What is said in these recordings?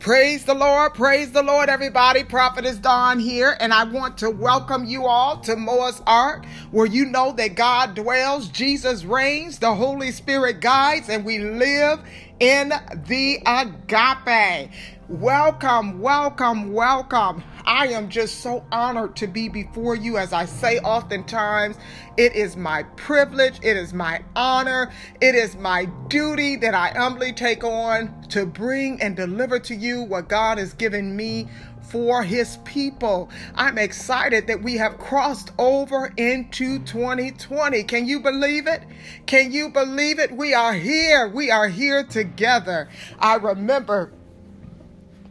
Praise the Lord, praise the Lord, everybody. Prophetess Dawn here, and I want to welcome you all to Noah's Ark, where you know that God dwells, Jesus reigns, the Holy Spirit guides, and we live in the agape. Welcome, welcome, welcome. I am just so honored to be before you. As I say oftentimes, it is my privilege, it is my honor, it is my duty that I humbly take on to bring and deliver to you what God has given me for his people. I'm excited that we have crossed over into 2020. Can you believe it? Can you believe it? We are here. We are here together. I remember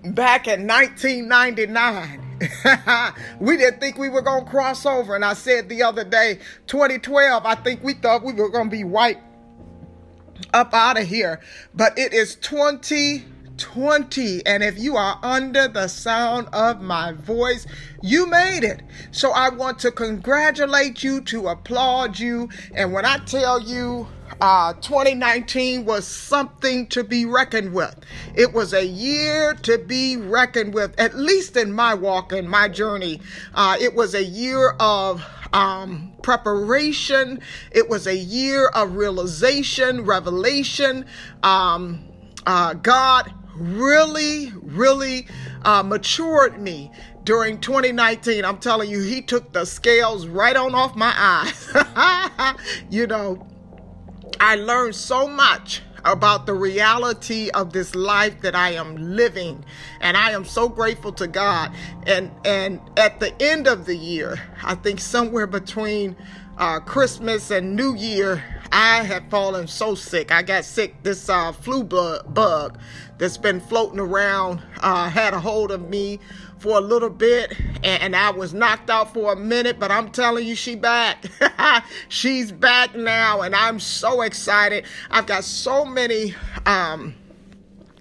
back in 1999 we didn't think we were going to cross over. And I said the other day, 2012, I think we thought we were going to be wiped up out of here. But it is 2020. And if you are under the sound of my voice, you made it. So I want to congratulate you, to applaud you. And when I tell you, uh, 2019 was something to be reckoned with. It was a year to be reckoned with, at least in my walk and my journey. Uh, it was a year of um, preparation, it was a year of realization, revelation. Um, uh, God really, really uh, matured me during 2019. I'm telling you, He took the scales right on off my eyes. you know, I learned so much about the reality of this life that I am living. And I am so grateful to God. And and at the end of the year I think somewhere between uh, Christmas and New Year I had fallen so sick. I got sick this uh, flu bug bug that's been floating around. Uh, had a hold of me for a little bit and, and, I was knocked out for a minute, but I'm telling you, she back. She's back now, and I'm so excited. I've got so many um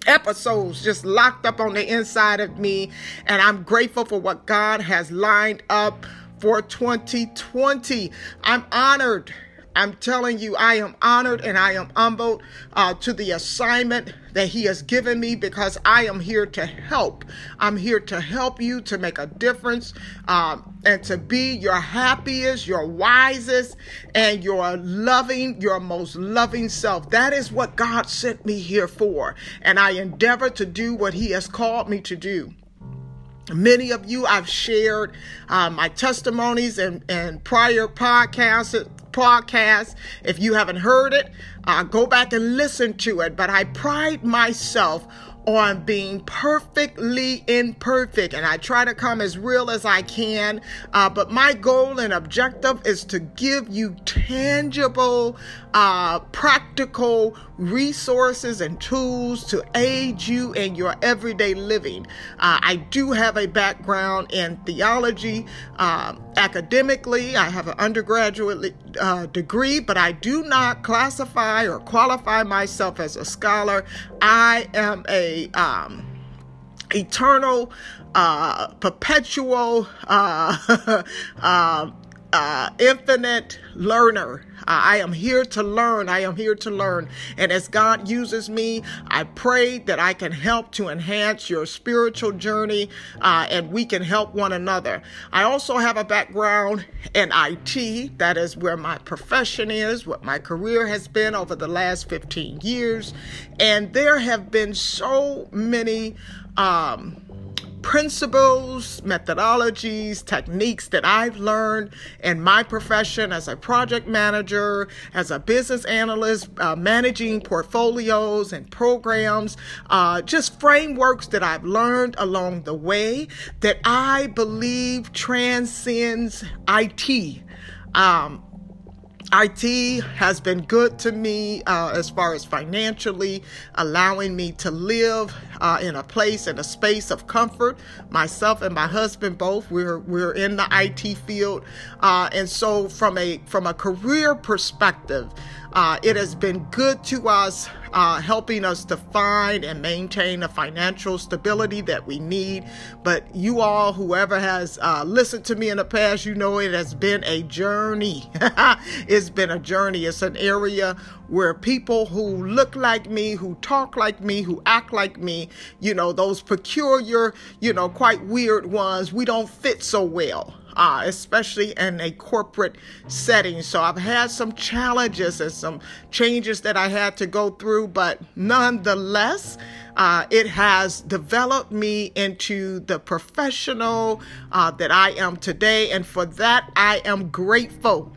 episodes just locked up on the inside of me, and I'm grateful for what God has lined up for 2020. I'm honored I'm telling you, I am honored and I am humbled uh, to the assignment that He has given me because I am here to help. I'm here to help you to make a difference um, and to be your happiest, your wisest, and your loving, your most loving self. That is what God sent me here for. And I endeavor to do what He has called me to do. Many of you, I've shared uh, my testimonies and, and prior podcasts podcast. If you haven't heard it, uh, go back and listen to it. But I pride myself on being perfectly imperfect and I try to come as real as I can. Uh, but my goal and objective is to give you tangible, uh, practical resources and tools to aid you in your everyday living. Uh, I do have a background in theology. Um, academically, I have an undergraduate uh, degree, but I do not classify or qualify myself as a scholar. I am a um, eternal, uh, perpetual, uh, uh, uh, infinite learner. I am here to learn. I am here to learn. And as God uses me, I pray that I can help to enhance your spiritual journey uh, and we can help one another. I also have a background in IT. That is where my profession is, what my career has been over the last 15 years. And there have been so many. Um, principles, methodologies, techniques that I've learned in my profession as a project manager, as a business analyst, uh, managing portfolios and programs, uh, just frameworks that I've learned along the way that I believe transcends IT. Um, IT has been good to me uh, as far as financially, allowing me to live uh, in a place and a space of comfort. Myself and my husband both we're we're in the IT field, uh, and so from a from a career perspective, Uh, it has been good to us, uh, helping us to find and maintain the financial stability that we need. But you all, whoever has uh, listened to me in the past, you know it has been a journey. it's been a journey. It's an area where people who look like me, who talk like me, who act like me, you know, those peculiar, you know, quite weird ones, we don't fit so well especially in a corporate setting. So I've had some challenges and some changes that I had to go through, but nonetheless, uh, it has developed me into the professional uh, that I am today. And for that, I am grateful.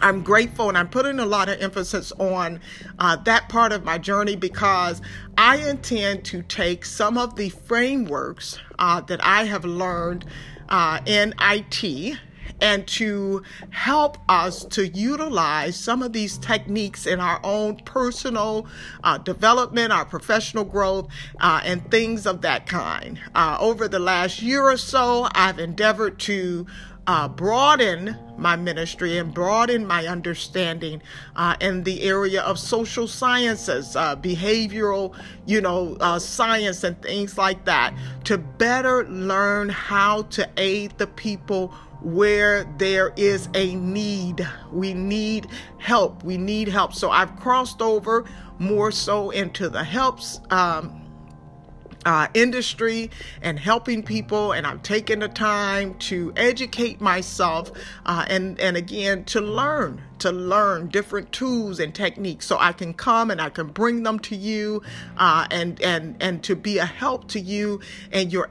I'm grateful and I'm putting a lot of emphasis on uh, that part of my journey because I intend to take some of the frameworks uh, that I have learned uh, in IT and to help us to utilize some of these techniques in our own personal uh, development, our professional growth, uh, and things of that kind. Uh, over the last year or so, I've endeavored to uh, broaden my ministry and broaden my understanding uh, in the area of social sciences, uh, behavioral, you know, uh, science and things like that to better learn how to aid the people where there is a need. We need help. We need help. So I've crossed over more so into the helps. Um, uh, industry and helping people, and I'm taking the time to educate myself uh, and and again to learn to learn different tools and techniques so I can come and I can bring them to you uh, and and and to be a help to you and your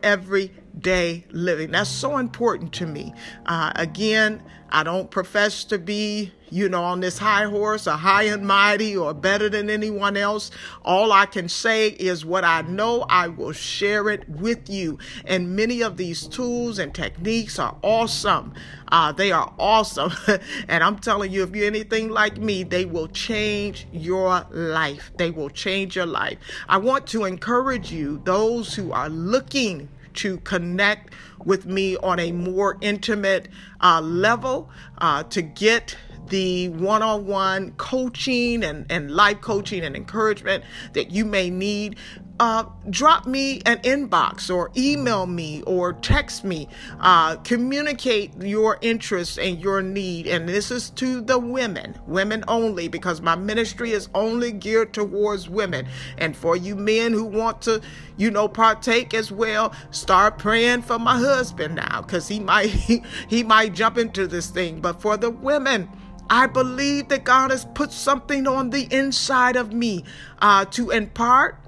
everyday living. That's so important to me. Uh, again, I don't profess to be, you know, on this high horse or high and mighty or better than anyone else. All I can say is what I know, I will share it with you. And many of these tools and techniques are awesome. Uh, they are awesome. and I'm telling you, if you're anything like me, they will change your life. They will change your life. I want to encourage you, those who are looking to connect with me on a more intimate uh, level, uh, to get the one on one coaching and, and life coaching and encouragement that you may need, uh, drop me an inbox or email me or text me. Uh, communicate your interest and your need. And this is to the women, women only, because my ministry is only geared towards women. And for you men who want to, you know, partake as well, start praying for my husband now, because he might he, he might jump into this thing. But for the women, I believe that God has put something on the inside of me uh, to impart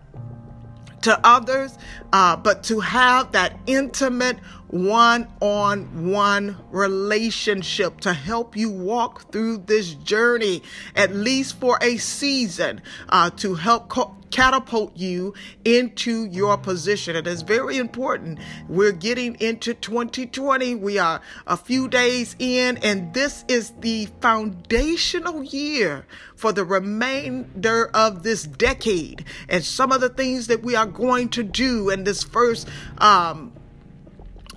to others, uh, but to have that intimate one on one relationship to help you walk through this journey, at least for a season, uh, to help co- catapult you into your position. It is very important. We're getting into 2020. We are a few days in, and this is the foundational year for the remainder of this decade. And some of the things that we are going to do in this first um,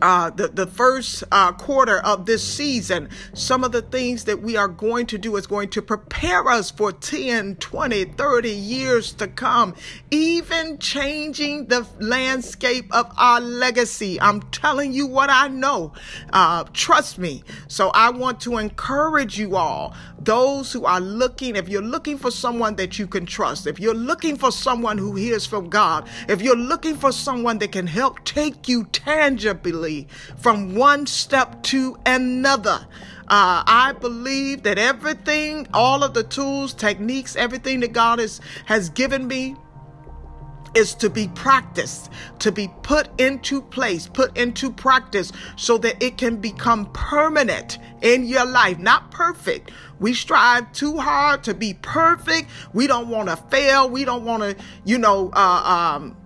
uh, the, the first uh, quarter of this season, some of the things that we are going to do is going to prepare us for 10, 20, 30 years to come, even changing the landscape of our legacy. I'm telling you what I know. Uh, trust me. So I want to encourage you all, those who are looking, if you're looking for someone that you can trust, if you're looking for someone who hears from God, if you're looking for someone that can help take you tangibly from one step to another. Uh, I believe that everything, all of the tools, techniques, everything that God has, has given me is to be practiced, to be put into place, put into practice so that it can become permanent in your life. Not perfect. We strive too hard to be perfect. We don't want to fail. We don't want to, you know, uh, um,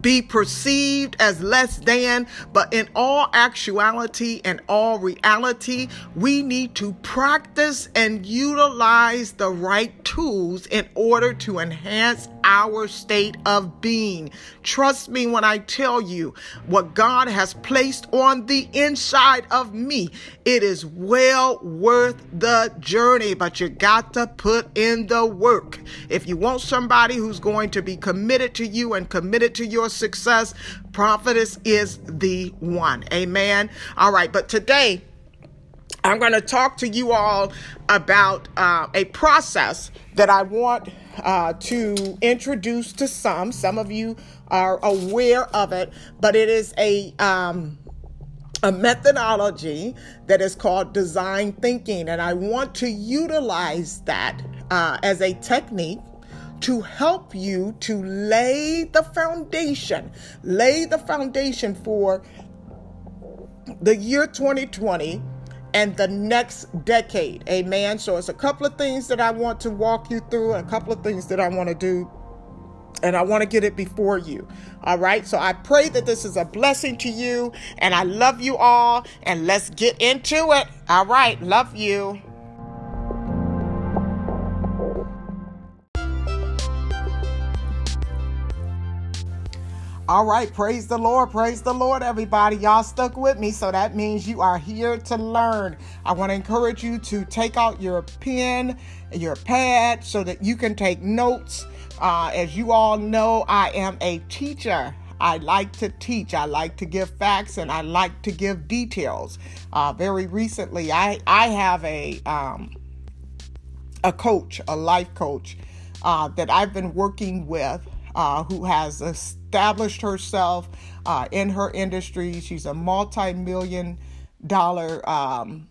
be perceived as less than, but in all actuality and all reality, we need to practice and utilize the right tools in order to enhance our state of being. Trust me when I tell you what God has placed on the inside of me. It is well worth the journey, but you got to put in the work. If you want somebody who's going to be committed to you and committed to your success, prophetess is the one. Amen. All right, but today, I'm going to talk to you all about uh, a process that I want uh, to introduce to some. Some of you are aware of it, but it is a um, a methodology that is called design thinking, and I want to utilize that uh, as a technique to help you to lay the foundation, lay the foundation for the year 2020 and the next decade. Amen. So it's a couple of things that I want to walk you through, a couple of things that I want to do. And I want to get it before you. All right. So I pray that this is a blessing to you. And I love you all. And let's get into it. All right. Love you. All right, praise the Lord, praise the Lord, everybody. Y'all stuck with me, so that means you are here to learn. I want to encourage you to take out your pen, your pad, so that you can take notes. Uh, as you all know, I am a teacher. I like to teach. I like to give facts, and I like to give details. Uh, very recently, I I have a um, a coach, a life coach, uh, that I've been working with uh, who has established herself uh, in her industry. She's a multi million dollar um,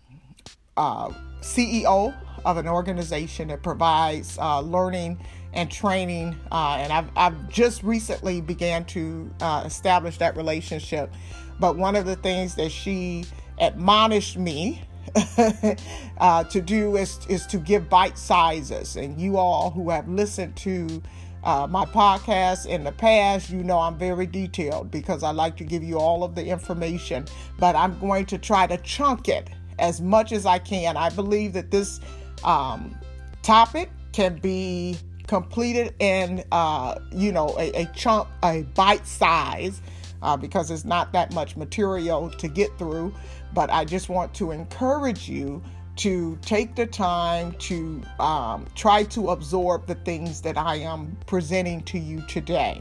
uh, CEO of an organization that provides uh, learning and training. Uh, and I've, I've just recently began to uh, establish that relationship. But one of the things that she admonished me uh, to do is, is to give bite sizes. And you all who have listened to uh, my podcast in the past, you know I'm very detailed because I like to give you all of the information, but I'm going to try to chunk it as much as I can. I believe that this um, topic can be completed in, uh, you know, a, a, chunk, a bite size, uh, because it's not that much material to get through. But I just want to encourage you to take the time to um, try to absorb the things that I am presenting to you today.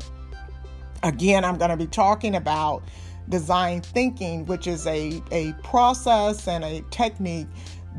Again, I'm going to be talking about design thinking, which is a, a process and a technique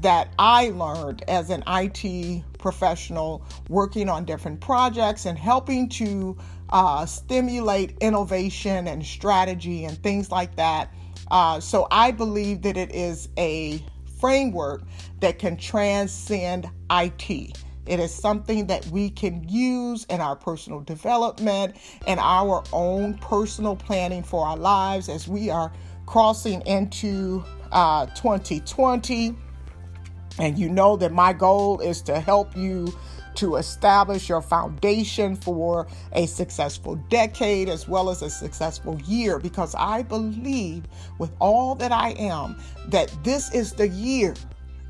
that I learned as an IT professional working on different projects and helping to uh, stimulate innovation and strategy and things like that. Uh, so I believe that it is a framework that can transcend IT. It is something that we can use in our personal development and our own personal planning for our lives as we are crossing into uh, 2020. And you know that my goal is to help you to establish your foundation for a successful decade as well as a successful year because I believe with all that I am that this is the year.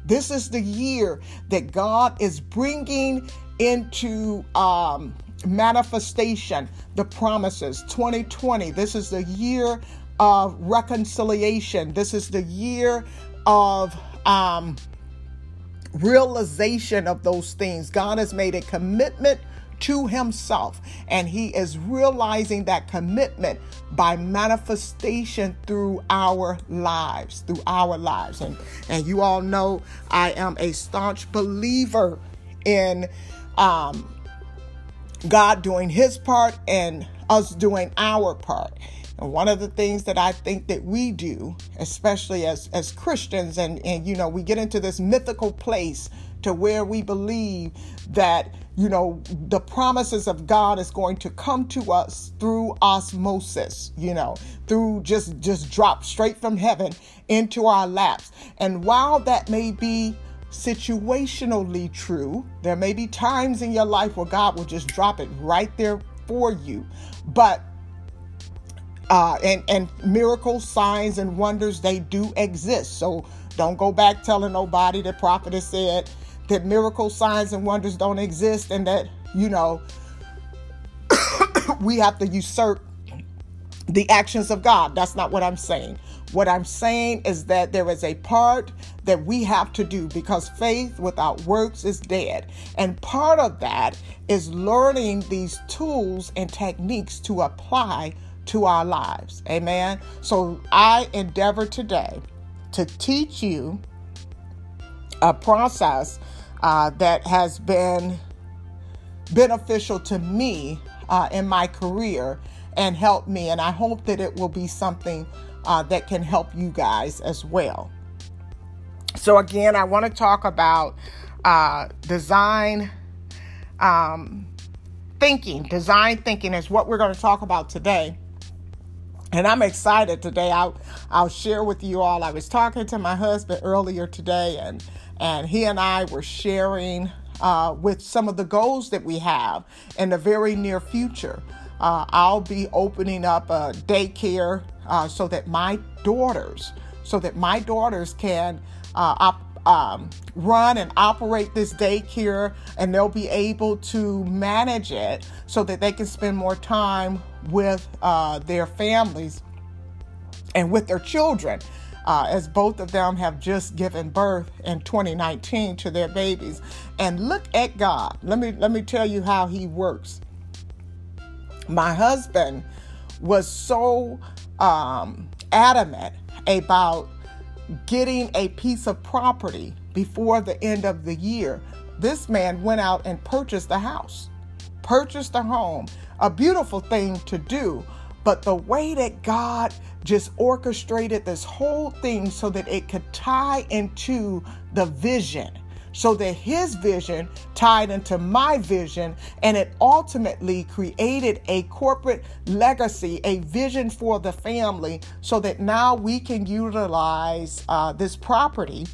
This is the year that God is bringing into um, manifestation the promises. 2020, this is the year of reconciliation. This is the year of um, realization of those things. God has made a commitment to himself and he is realizing that commitment by manifestation through our lives through our lives. And and you all know i am a staunch believer in um god doing his part and us doing our part. And one of the things that I think that we do, especially as, as Christians, and, and you know, we get into this mythical place to where we believe that you know the promises of God is going to come to us through osmosis you know through just just drop straight from heaven into our laps and while that may be situationally true there may be times in your life where God will just drop it right there for you but uh, and and miracles, signs, and wonders they do exist. So don't go back telling nobody the prophet has said that miracles, signs, and wonders don't exist, and that you know we have to usurp the actions of God. That's not what I'm saying. What I'm saying is that there is a part that we have to do because faith without works is dead. And part of that is learning these tools and techniques to apply to our lives. Amen. So I endeavor today to teach you a process uh, that has been beneficial to me uh, in my career and helped me. And I hope that it will be something uh, that can help you guys as well. So, again, I want to talk about uh, design um, thinking. Design thinking is what we're going to talk about today. And I'm excited today. I'll, I'll share with you all. I was talking to my husband earlier today, and, and he and I were sharing uh, with some of the goals that we have in the very near future. Uh, I'll be opening up a daycare uh, so that my daughters, so that my daughters can uh, op- um, run and operate this daycare, and they'll be able to manage it so that they can spend more time with uh, their families and with their children. Uh, as both of them have just given birth in 2019 to their babies. And look at God. Let me let me tell you how He works my husband was so um, adamant about getting a piece of property before the end of the year. This man went out and purchased a house, purchased a home, a beautiful thing to do. But the way that God just orchestrated this whole thing so that it could tie into the vision so that his vision tied into my vision and it ultimately created a corporate legacy, a vision for the family, so that now we can utilize uh, this property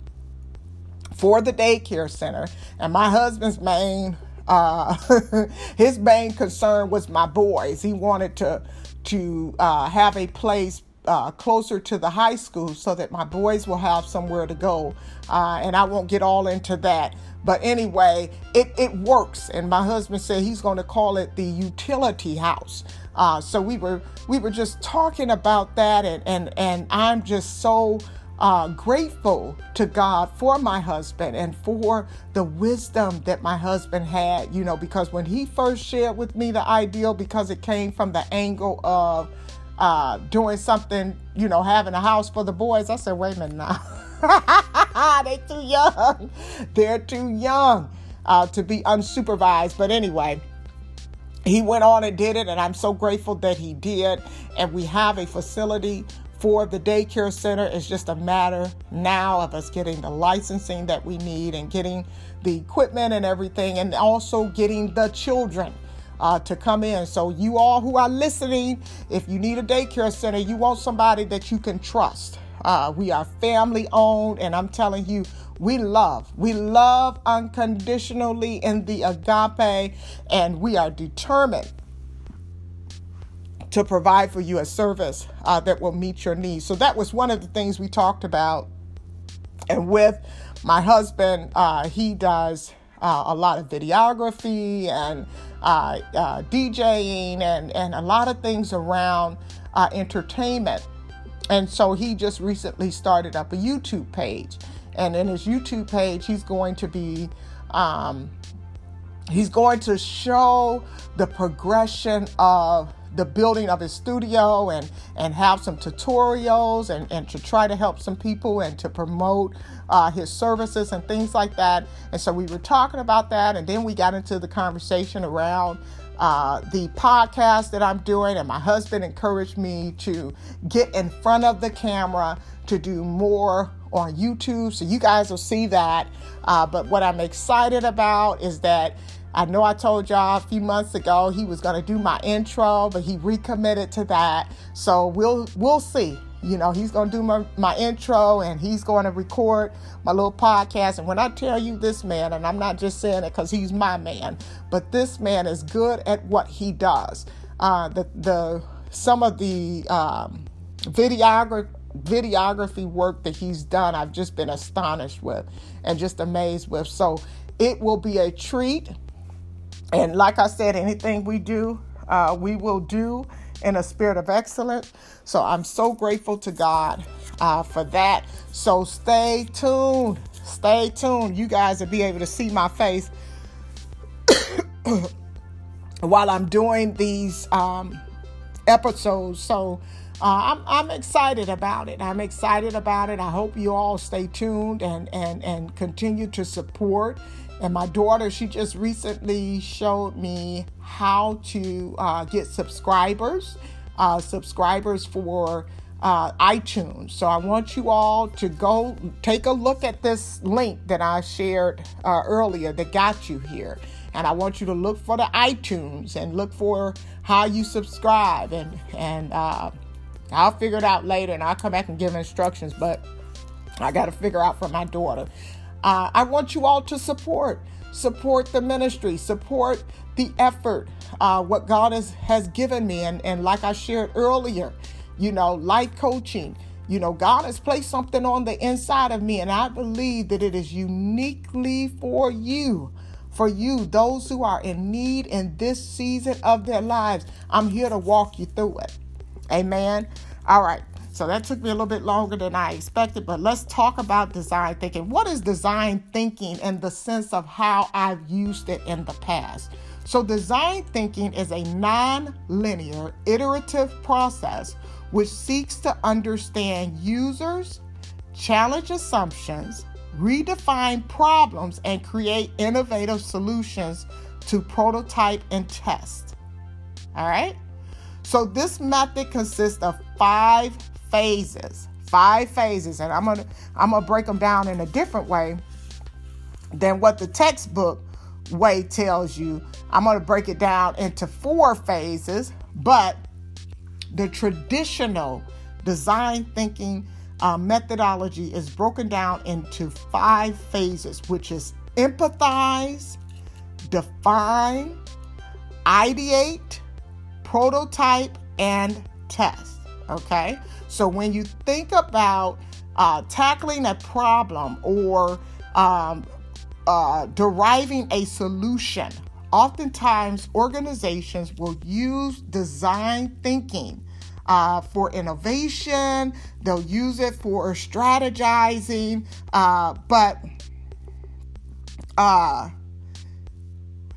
for the daycare center. And my husband's main uh, his main concern was my boys. He wanted to to uh, have a place uh, closer to the high school so that my boys will have somewhere to go. Uh, and I won't get all into that. But anyway, it, it works. And my husband said he's going to call it the utility house. Uh, so we were we were just talking about that, and and and I'm just so uh, grateful to God for my husband and for the wisdom that my husband had. You know, because when he first shared with me the ideal, because it came from the angle of uh, doing something, you know, having a house for the boys. I said, wait a minute now. they too young. They're too young uh, to be unsupervised. But anyway, he went on and did it, and I'm so grateful that he did. And we have a facility for the daycare center. It's just a matter now of us getting the licensing that we need and getting the equipment and everything, and also getting the children uh, to come in. So, you all who are listening, if you need a daycare center, you want somebody that you can trust. Uh, we are family owned, and I'm telling you, we love. We love unconditionally in the agape, and we are determined to provide for you a service uh, that will meet your needs. So, that was one of the things we talked about. And with my husband, uh, he does uh, a lot of videography and uh, uh, DJing and, and a lot of things around uh, entertainment. And so he just recently started up a YouTube page. And in his YouTube page, he's going to be um, he's going to show the progression of the building of his studio and and have some tutorials and and to try to help some people and to promote uh, his services and things like that and so we were talking about that and then we got into the conversation around uh, the podcast that I'm doing, and my husband encouraged me to get in front of the camera to do more on YouTube. So you guys will see that. Uh, but what I'm excited about is that I know I told y'all a few months ago he was going to do my intro, but he recommitted to that. So we'll we'll see. You know, he's going to do my, my intro and he's going to record my little podcast. And when I tell you this man, and I'm not just saying it because he's my man, but this man is good at what he does. Uh, the the some of the um, videography videography work that he's done, I've just been astonished with and just amazed with. So it will be a treat and like I said, anything we do uh, we will do in a spirit of excellence. So I'm so grateful to God uh, for that. So stay tuned. Stay tuned. You guys will be able to see my face while I'm doing these um, episodes. So uh, I'm, I'm excited about it. I'm excited about it. I hope you all stay tuned and, and, and continue to support. And my daughter, she just recently showed me how to uh, get subscribers, uh, subscribers for uh, iTunes. So I want you all to go take a look at this link that I shared uh, earlier that got you here. And I want you to look for the iTunes and look for how you subscribe. And, and uh, I'll figure it out later and I'll come back and give instructions. But I got to figure out for my daughter. Uh, I want you all to support support the ministry, support the effort, uh, what God has, has given me. And, and like I shared earlier, you know, life coaching. You know, God has placed something on the inside of me, and I believe that it is uniquely for you. For you, those who are in need in this season of their lives, I'm here to walk you through it. Amen. All right. So that took me a little bit longer than I expected, but let's talk about design thinking. What is design thinking in the sense of how I've used it in the past? So, design thinking is a non linear, iterative process which seeks to understand users, challenge assumptions, redefine problems, and create innovative solutions to prototype and test. All right? So, this method consists of five phases. Five phases, and I'm gonna I'm gonna break them down in a different way than what the textbook way tells you. I'm gonna break it down into four phases, but the traditional design thinking uh, methodology is broken down into five phases, which is empathize, define, ideate, prototype, and test. Okay, so when you think about uh, tackling a problem or um, uh, deriving a solution, oftentimes organizations will use design thinking uh, for innovation, they'll use it for strategizing, uh, but uh,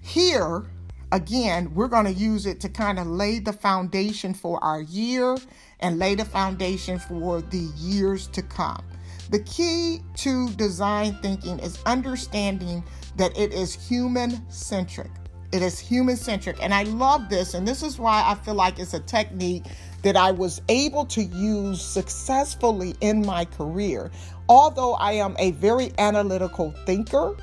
here, again, we're going to use it to kind of lay the foundation for our year and lay the foundation for the years to come. The key to design thinking is understanding that it is human centric. It is human centric. And I love this. And this is why I feel like it's a technique that I was able to use successfully in my career. Although I am a very analytical thinker,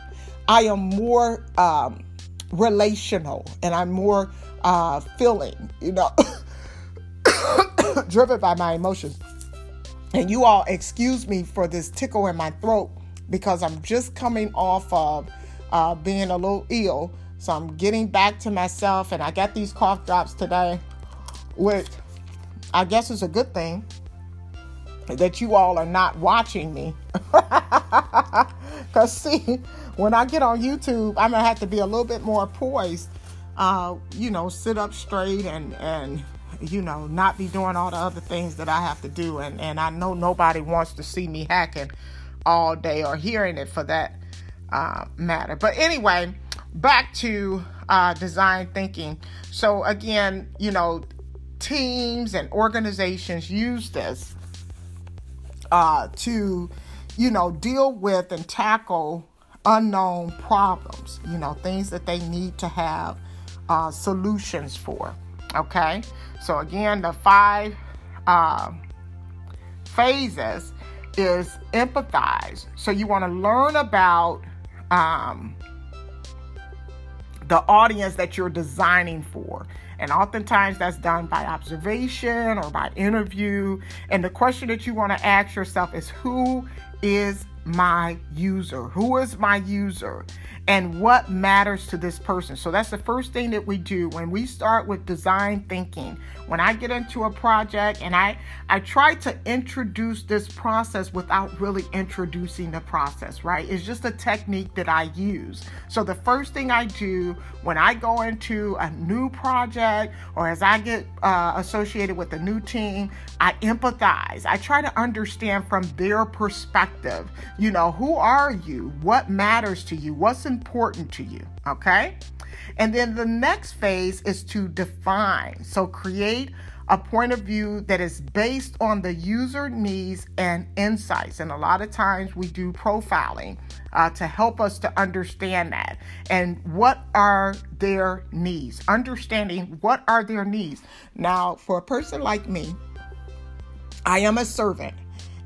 I am more um, relational and I'm more uh, feeling, you know, driven by my emotions. And you all excuse me for this tickle in my throat because I'm just coming off of uh, being a little ill. So I'm getting back to myself, and I got these cough drops today, which I guess is a good thing that you all are not watching me. Because, see, when I get on YouTube, I'm going to have to be a little bit more poised, uh, you know, sit up straight and, and, you know, not be doing all the other things that I have to do. And, and I know nobody wants to see me hacking all day or hearing it for that uh, matter. But anyway, back to uh, design thinking. So, again, you know, teams and organizations use this uh, to, you know, deal with and tackle unknown problems, you know, things that they need to have uh, solutions for. Okay, so again, the five uh, phases is empathize. So you want to learn about um, the audience that you're designing for. And oftentimes that's done by observation or by interview. And the question that you want to ask yourself is who is my user? Who is my user? And what matters to this person. So that's the first thing that we do when we start with design thinking. When I get into a project and I I try to introduce this process without really introducing the process, right? It's just a technique that I use. So the first thing I do when I go into a new project or as I get uh, associated with a new team, I empathize. I try to understand from their perspective. You know, who are you? What matters to you? What's important to you? Okay. And then the next phase is to define. So create a point of view that is based on the user needs and insights. And a lot of times we do profiling uh, to help us to understand that. And what are their needs? Understanding what are their needs. Now, for a person like me, I am a servant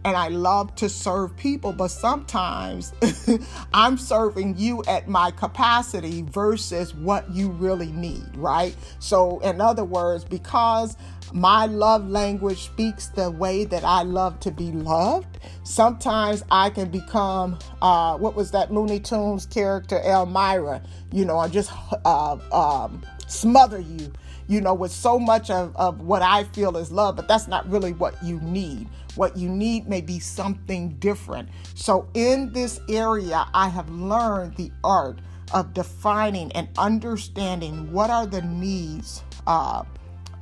and I love to serve people, but sometimes I'm serving you at my capacity versus what you really need, right? So, in other words, because my love language speaks the way that I love to be loved. Sometimes I can become, uh, what was that Looney Tunes character, Elmyra? You know, I just uh, um, smother you, you know, with so much of, of what I feel is love, but that's not really what you need. What you need may be something different. So, in this area, I have learned the art of defining and understanding what are the needs. Uh,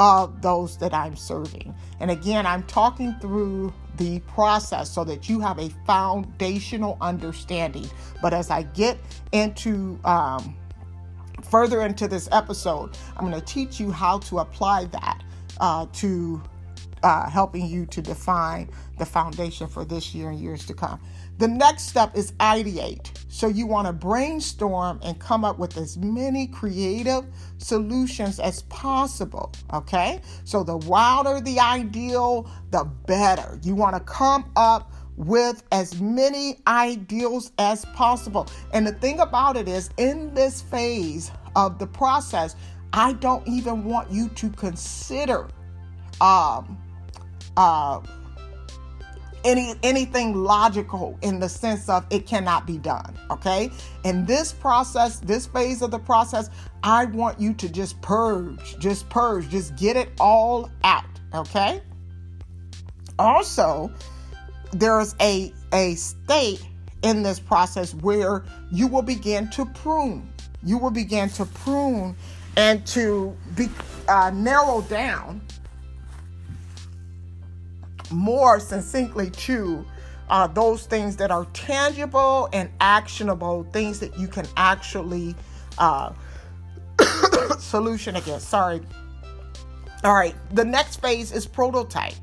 of those that I'm serving. And again, I'm talking through the process so that you have a foundational understanding. But as I get into um, further into this episode, I'm going to teach you how to apply that uh, to uh, helping you to define the foundation for this year and years to come. The next step is ideate. So you want to brainstorm and come up with as many creative solutions as possible. Okay. So the wilder the ideal, the better. You want to come up with as many ideals as possible. And the thing about it is, in this phase of the process, I don't even want you to consider um, uh, any anything logical in the sense of it cannot be done okay in this process this phase of the process i want you to just purge just purge just get it all out okay also there's a a state in this process where you will begin to prune you will begin to prune and to be uh, narrow down more succinctly to uh, those things that are tangible and actionable, things that you can actually uh, solution against. Sorry. All right. The next phase is prototype.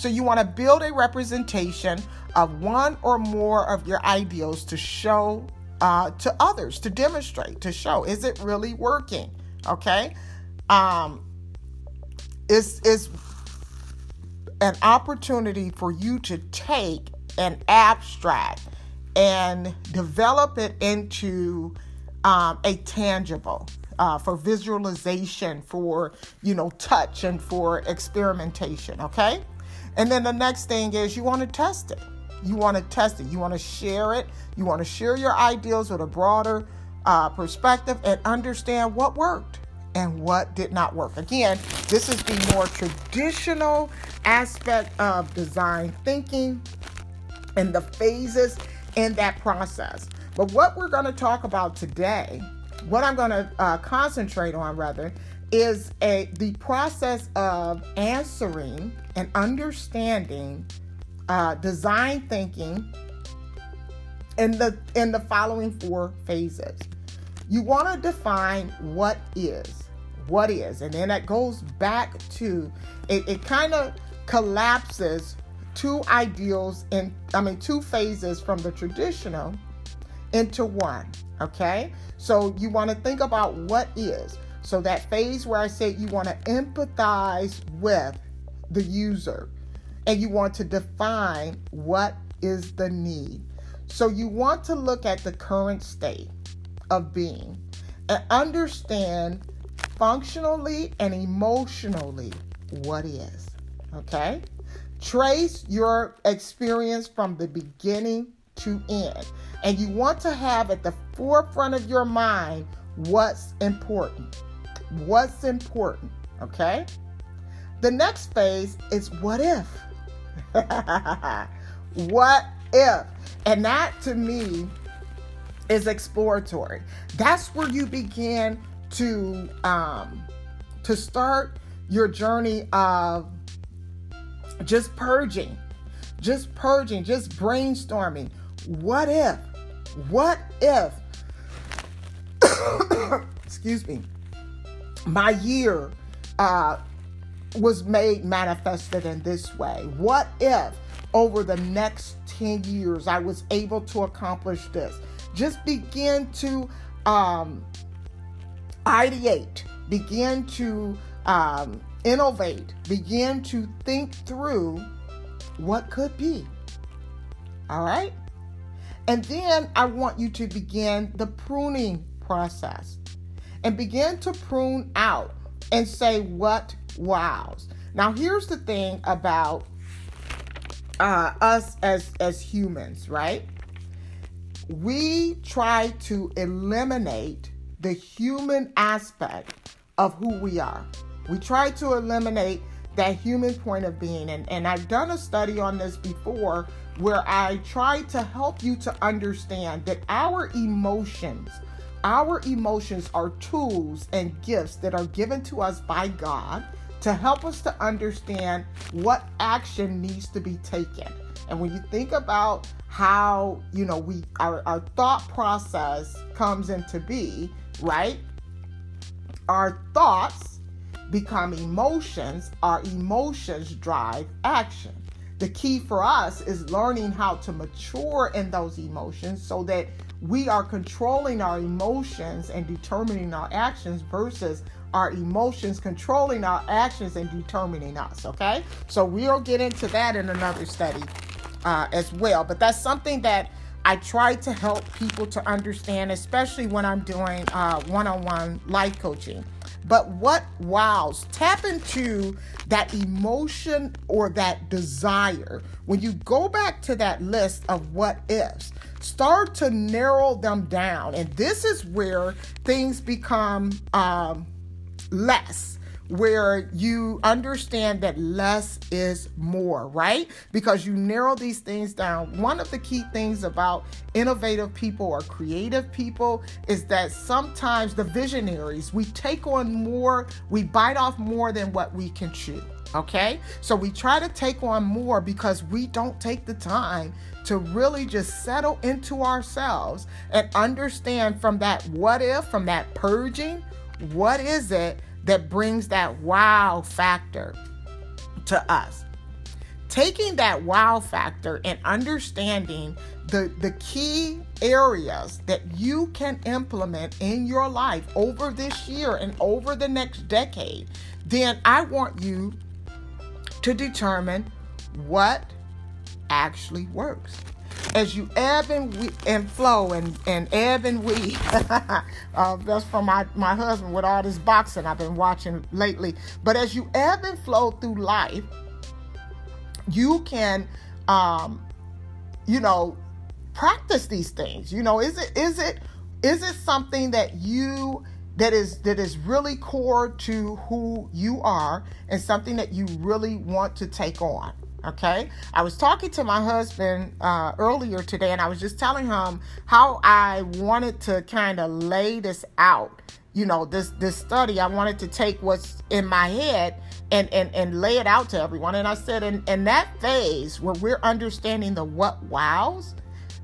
So you want to build a representation of one or more of your ideals to show uh, to others, to demonstrate, to show is it really working? Okay. Um, is is an opportunity for you to take an abstract and develop it into um, a tangible uh, for visualization, for you know, touch, and for experimentation. Okay, and then the next thing is you want to test it. You want to test it. You want to share it. You want to share your ideals with a broader uh, perspective and understand what worked and what did not work. Again, this is the more traditional aspect of design thinking and the phases in that process. But what we're going to talk about today, what I'm going to uh, concentrate on rather, is a the process of answering and understanding uh, design thinking in the in the following four phases. You want to define what is, what is, and then that goes back to it. It kind of collapses two ideals in I mean two phases from the traditional into one. Okay? So you want to think about what is. So that phase where I said you want to empathize with the user and you want to define what is the need. So you want to look at the current state of being and understand functionally and emotionally what is. Okay? Trace your experience from the beginning to end. And you want to have at the forefront of your mind what's important. What's important, okay? The next phase is what if? what if? And that to me is exploratory. That's where you begin to um, to start your journey of just purging, just purging, just brainstorming. What if? What if? excuse me. My year uh, was made manifested in this way. What if over the next 10 years I was able to accomplish this? Just begin to um, ideate, begin to um, innovate, begin to think through what could be. All right? And then I want you to begin the pruning process and begin to prune out and say what wows. Now, here's the thing about uh, us as as humans, right? We try to eliminate the human aspect of who we are. We try to eliminate that human point of being. And, and I've done a study on this before where I try to help you to understand that our emotions, our emotions are tools and gifts that are given to us by God to help us to understand what action needs to be taken. And when you think about how, you know, we our, our thought process comes into be, right? Our thoughts become emotions, our emotions drive action. The key for us is learning how to mature in those emotions so that we are controlling our emotions and determining our actions versus our emotions controlling our actions and determining us. Okay, so we'll get into that in another study uh, as well. But that's something that I try to help people to understand, especially when I'm doing one on one life coaching. But what wows, tap into that emotion or that desire. When you go back to that list of what ifs, start to narrow them down. And this is where things become um, less where you understand that less is more, right? Because you narrow these things down. One of the key things about innovative people or creative people is that sometimes the visionaries, we take on more, we bite off more than what we can chew. Okay, so we try to take on more because we don't take the time to really just settle into ourselves and understand from that what if, from that purging, what is it that brings that wow factor to us. Taking that wow factor and understanding the, the key areas that you can implement in your life over this year and over the next decade, then I want you to determine what actually works as you ebb and, we, and flow and, and ebb and weave. uh, that's from my, my husband with all this boxing I've been watching lately. But as you ebb and flow through life, you can, um, you know, practice these things. You know, is it is it is it something that you that is that is really core to who you are and something that you really want to take on Okay, I was talking to my husband uh, earlier today, and I was just telling him how I wanted to kind of lay this out. You know, this this study, I wanted to take what's in my head and and and lay it out to everyone. And I said, in in that phase where we're understanding the what wows,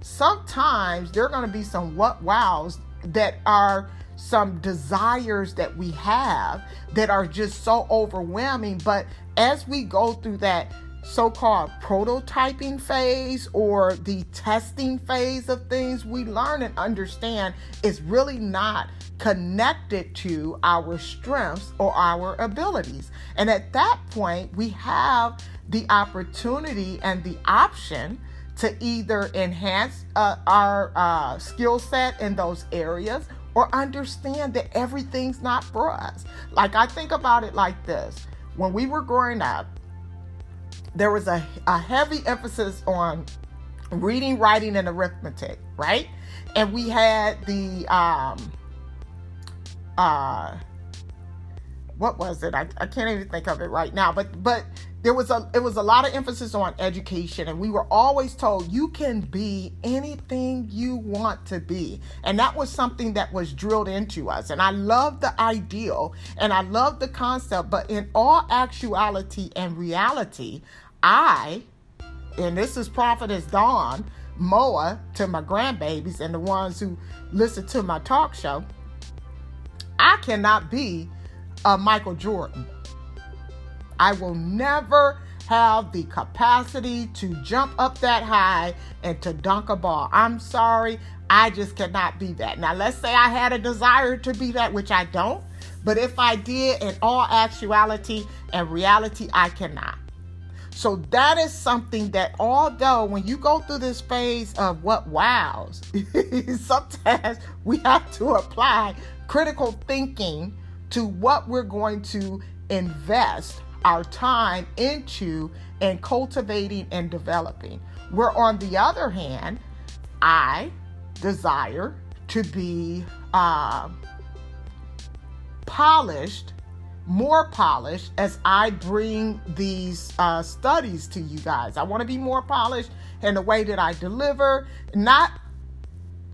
sometimes there are going to be some what wows that are some desires that we have that are just so overwhelming. But as we go through that so called prototyping phase or the testing phase of things, we learn and understand is really not connected to our strengths or our abilities. And at that point, we have the opportunity and the option to either enhance uh, our uh, skill set in those areas or understand that everything's not for us. Like, I think about it like this when we were growing up, there was a, a heavy emphasis on reading, writing, and arithmetic, right? And we had the um uh what was it? I, I can't even think of it right now, but but there was a it was a lot of emphasis on education and we were always told you can be anything you want to be and that was something that was drilled into us and i love the ideal and i love the concept but in all actuality and reality i and this is prophetess dawn moa to my grandbabies and the ones who listen to my talk show i cannot be a michael jordan I will never have the capacity to jump up that high and to dunk a ball. I'm sorry, I just cannot be that. Now, let's say I had a desire to be that, which I don't, but if I did, in all actuality and reality, I cannot. So that is something that, although when you go through this phase of what wows, sometimes we have to apply critical thinking to what we're going to invest our time into and cultivating and developing. Where on the other hand, I desire to be uh, polished, more polished as I bring these uh, studies to you guys. I want to be more polished in the way that I deliver, not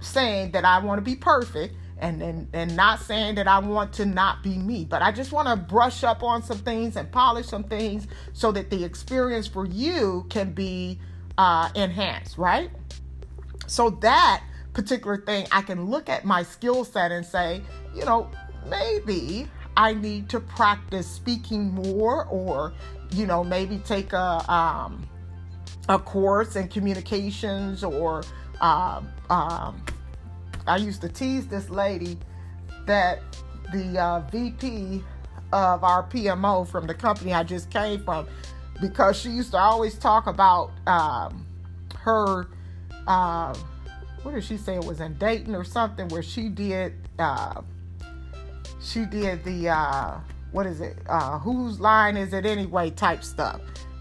saying that I want to be perfect, and, and and not saying that I want to not be me, but I just want to brush up on some things and polish some things so that the experience for you can be uh, enhanced, right? So that particular thing, I can look at my skill set and say, you know, maybe I need to practice speaking more, or you know, maybe take a um, a course in communications or uh, um, I used to tease this lady that the uh, VP of our PMO from the company I just came from, because she used to always talk about um, her. Uh, what did she say? It was in Dayton or something where she did. Uh, she did the uh, what is it? Uh, whose line is it anyway? Type stuff.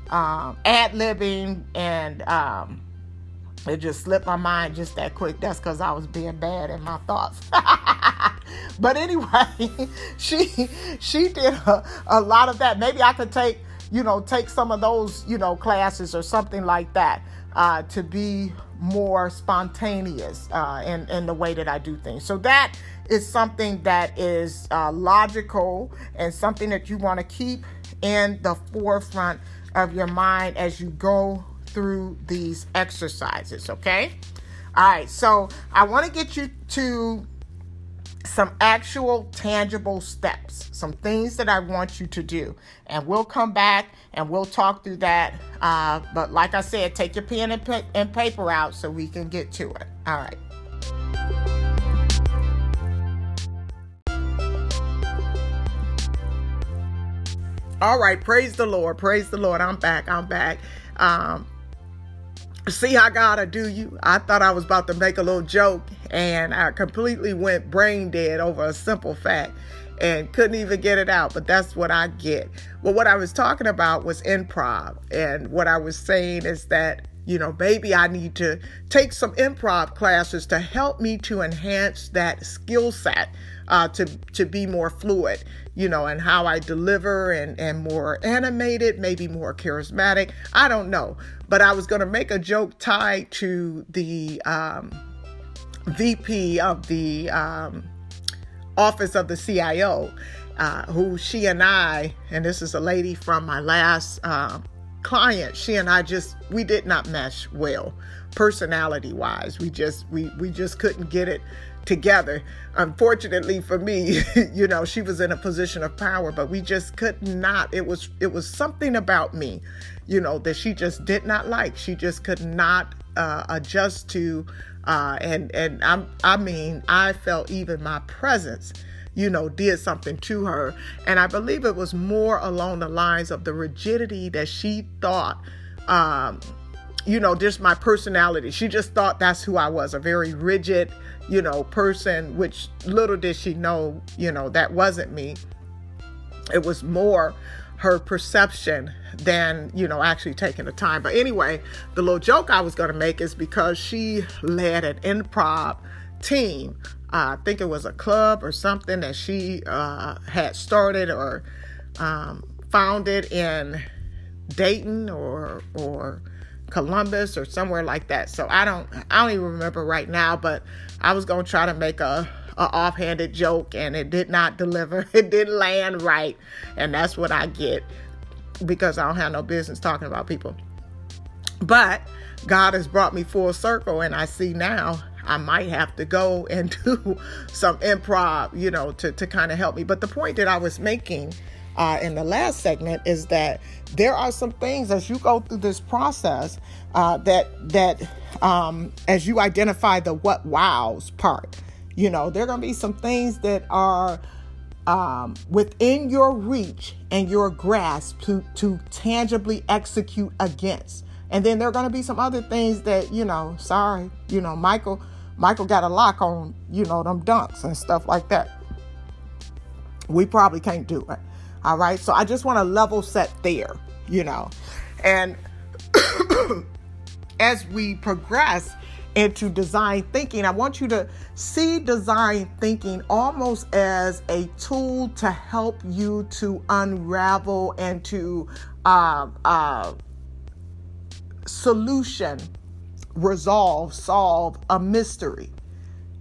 Um, ad libbing and um, it just slipped my mind just that quick. That's because I was being bad in my thoughts. but anyway, she she did a, a lot of that. Maybe I could take you know take some of those you know classes or something like that uh, to be more spontaneous uh, in in the way that I do things. So that is something that is uh, logical and something that you want to keep in the forefront of your mind as you go through these exercises, okay? All right, so I want to get you to some actual tangible steps, some things that I want you to do. And we'll come back and we'll talk through that. Uh, but like I said, take your pen and, pa- and paper out so we can get to it. All right. All right, praise the Lord, praise the Lord. I'm back, I'm back. Um, see how God will do you. I thought I was about to make a little joke and I completely went brain dead over a simple fact and couldn't even get it out, but that's what I get. Well, what I was talking about was improv. And what I was saying is that, you know, maybe I need to take some improv classes to help me to enhance that skill set uh, to to be more fluid, you know, and how I deliver and and more animated, maybe more charismatic. I don't know, but I was going to make a joke tied to the um, VP of the um, office of the CIO, uh, who she and I, and this is a lady from my last uh, client. She and I just we did not mesh well, personality wise. We just we we just couldn't get it together. Unfortunately for me, you know, she was in a position of power, but we just could not. It was it was something about me, you know, that she just did not like. She just could not uh, adjust to, uh, and and I'm I mean I felt even my presence you know, did something to her. And I believe it was more along the lines of the rigidity that she thought um, you know, just my personality. She just thought that's who I was, a very rigid, you know, person, which little did she know, you know, that wasn't me. It was more her perception than you know actually taking the time but anyway the little joke i was going to make is because she led an improv team uh, i think it was a club or something that she uh, had started or um, founded in dayton or or columbus or somewhere like that so i don't i don't even remember right now but i was to try to make a a offhanded joke and it did not deliver. It didn't land right. And that's what I get because I don't have no business talking about people. But God has brought me full circle and I see now I might have to go and do some improv, you know, to, to kind of help me. But the point that I was making uh, in the last segment is that there are some things as you go through this process uh, that that um, as you identify the what wows part, you know, there are going to be some things that are um, within your reach and your grasp to, to tangibly execute against. And then there are going to be some other things that, you know, sorry, you know, Michael, Michael got a lock on, you know, them dunks and stuff like that. We probably can't do it. All right. So I just want to level set there, you know. And as we progress, into design thinking, I want you to see design thinking almost as a tool to help you to unravel and to uh, uh, solution, resolve, solve a mystery.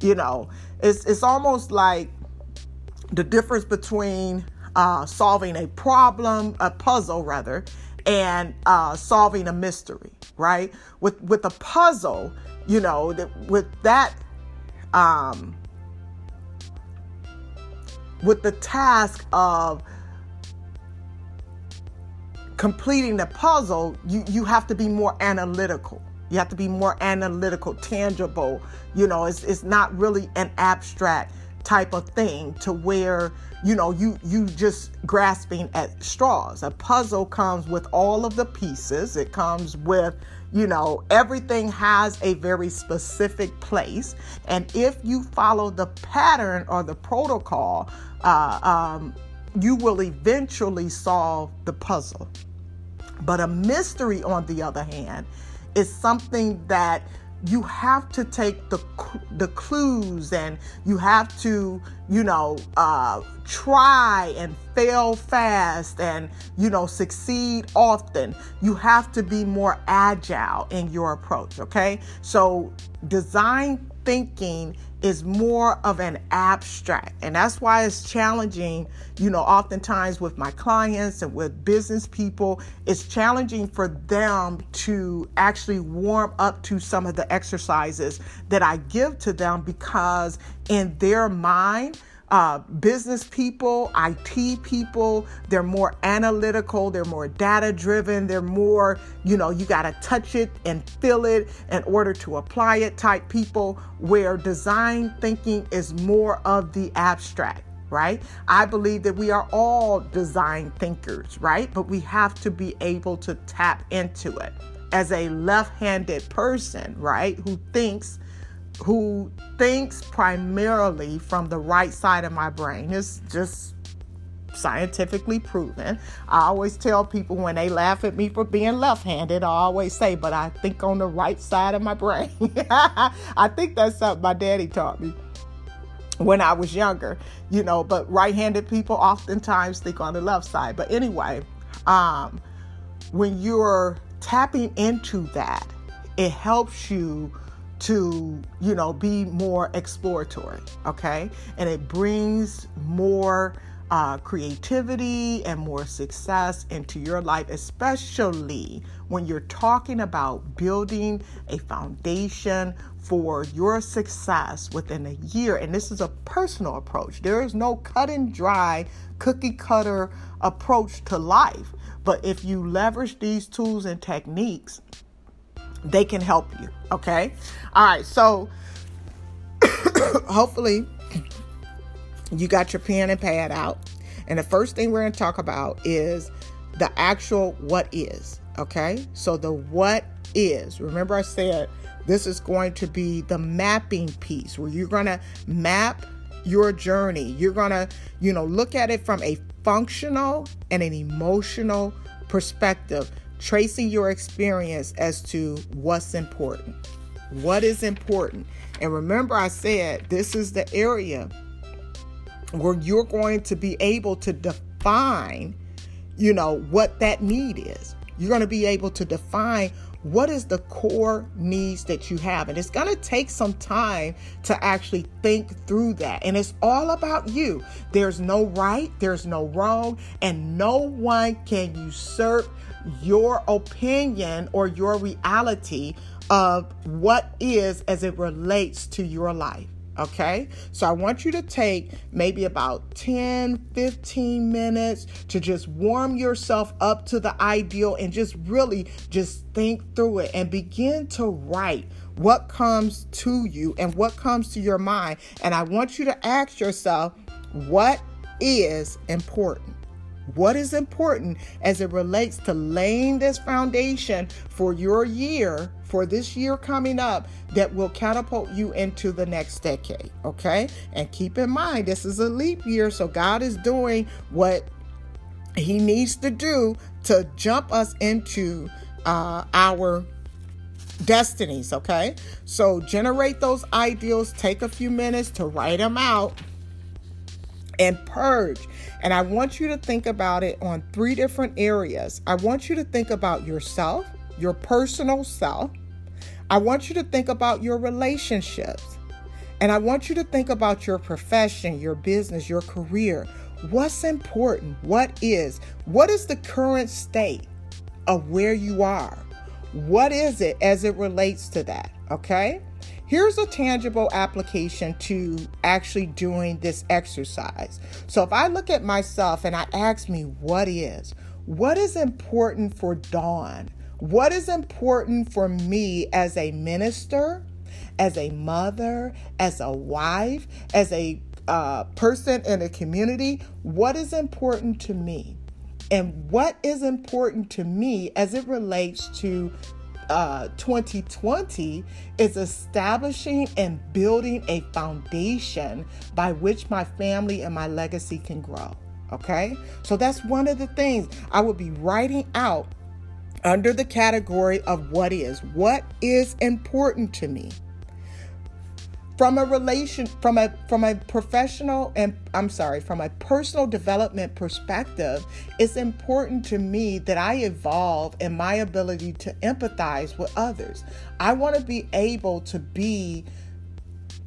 You know, it's it's almost like the difference between uh, solving a problem, a puzzle rather, and uh, solving a mystery. Right? With with a puzzle you know, with that um with the task of completing the puzzle, you, you have to be more analytical. You have to be more analytical, tangible. You know, it's, it's not really an abstract type of thing to where you know you you just grasping at straws a puzzle comes with all of the pieces it comes with you know, everything has a very specific place. And if you follow the pattern or the protocol, uh, um, you will eventually solve the puzzle. But a mystery, on the other hand, is something that you have to take the the clues and you have to you know uh, try and fail fast and you know succeed often. You have to be more agile in your approach okay? So design thinking is more of an abstract. And that's why it's challenging, you know, oftentimes with my clients and with business people, it's challenging for them to actually warm up to some of the exercises that I give to them because in their mind, uh, business people, IT people, they're more analytical, they're more data driven, they're more, you know, you got to touch it and feel it in order to apply it type people, where design thinking is more of the abstract right? I believe that we are all design thinkers, right? But we have to be able to tap into it. As a left handed person, right, who thinks who thinks primarily from the right side of my brain. It's just scientifically proven. I always tell people when they laugh at me for being left handed, I always say, but I think on the right side of my brain. I think that's something my daddy taught me when I was younger, you know, but right handed people oftentimes think on the left side. But anyway, um, when you're tapping into that, it helps you to, you know, be more exploratory, okay? And it brings more uh, creativity and more success into your life, especially when you're talking about building a foundation for your success within a year. And this is a personal approach. There is no cut and dry, cookie cutter approach to life. But if you leverage these tools and techniques, they can help you. Okay. All right. So hopefully you got your pen and pad out. And the first thing we're going to talk about is the actual what is. Okay. So the what is. Remember, I said this is going to be the mapping piece where you're going to map your journey. You're going to, you know, look at it from a functional and an emotional perspective, tracing your experience as to what's important. What is important? And remember, I said this is the area where you're going to be able to define, you know, what that need is. You're going to be able to define what is the core needs that you have and it's going to take some time to actually think through that and it's all about you there's no right there's no wrong and no one can usurp your opinion or your reality of what is as it relates to your life Okay, so I want you to take maybe about 10 15 minutes to just warm yourself up to the ideal and just really just think through it and begin to write what comes to you and what comes to your mind. And I want you to ask yourself, what is important? What is important as it relates to laying this foundation for your year, for this year coming up, that will catapult you into the next decade? Okay? And keep in mind, this is a leap year, so God is doing what He needs to do to jump us into uh, our destinies. Okay? So generate those ideals, take a few minutes to write them out and purge. And I want you to think about it on three different areas. I want you to think about yourself, your personal self. I want you to think about your relationships. And I want you to think about your profession, your business, your career. What's important? What is? What is the current state of where you are? What is it as it relates to that? Okay? Here's a tangible application to actually doing this exercise. So if I look at myself and I ask me what is, what is important for Dawn? What is important for me as a minister, as a mother, as a wife, as a uh, person in a community? What is important to me? And what is important to me as it relates to uh, 2020 is establishing and building a foundation by which my family and my legacy can grow. Okay, so that's one of the things I would be writing out under the category of what is. What is important to me? From a relation from a from a professional and I'm sorry, from a personal development perspective, it's important to me that I evolve in my ability to empathize with others. I want to be able to be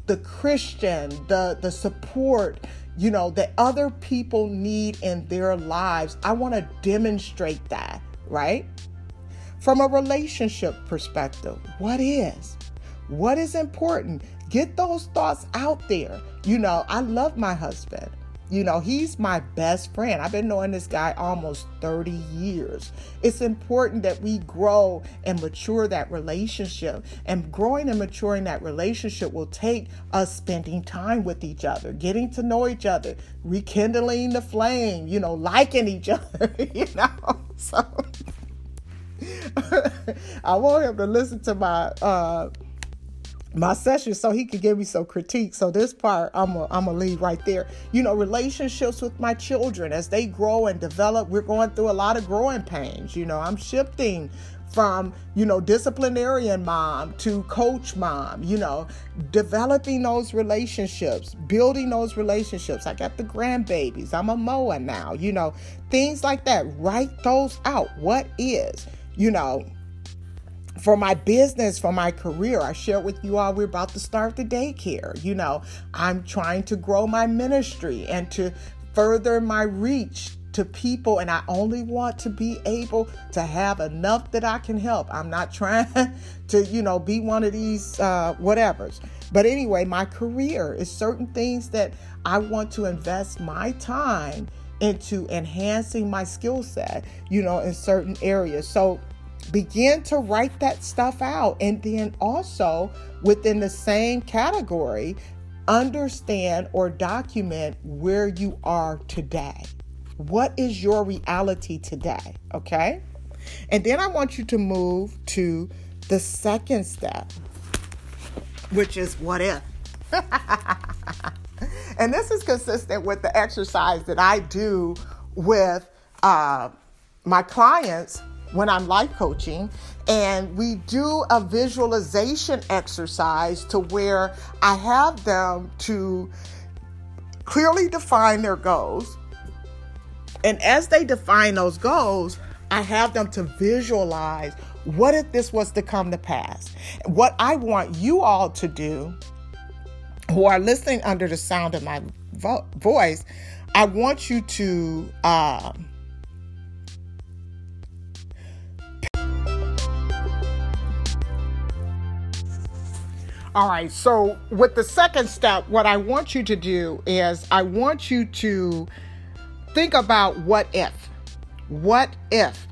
the Christian, the the support, you know, that other people need in their lives. I want to demonstrate that, right? From a relationship perspective, what is? What is important? Get those thoughts out there. You know, I love my husband. You know, he's my best friend. I've been knowing this guy almost 30 years. It's important that we grow and mature that relationship. And growing and maturing that relationship will take us spending time with each other, getting to know each other, rekindling the flame, you know, liking each other, you know. So I want him to listen to my uh my session so he could give me some critique. So this part I'm a, I'm gonna leave right there. You know, relationships with my children as they grow and develop, we're going through a lot of growing pains. You know, I'm shifting from you know disciplinarian mom to coach mom you know developing those relationships building those relationships i got the grandbabies i'm a moa now you know things like that write those out what is you know for my business, for my career. I shared with you all we're about to start the daycare. You know, I'm trying to grow my ministry and to further my reach to people and I only want to be able to have enough that I can help. I'm not trying to, you know, be one of these uh whatevers. But anyway, my career is certain things that I want to invest my time into enhancing my skill set, you know, in certain areas. So begin to write that stuff out. And then also within the same category, understand or document where you are today. What is your reality today? Okay. And then I want you to move to the second step, which is what if? and this is consistent with the exercise that I do with uh, my clients when I'm life coaching, and we do a visualization exercise to where I have them to clearly define their goals. And as they define those goals, I have them to visualize what if this was to come to pass? What I want you all to do, who are listening under the sound of my vo- voice, I want you to. Uh, All right, so with the second step, what I want you to do is I want you to think about what if. What if?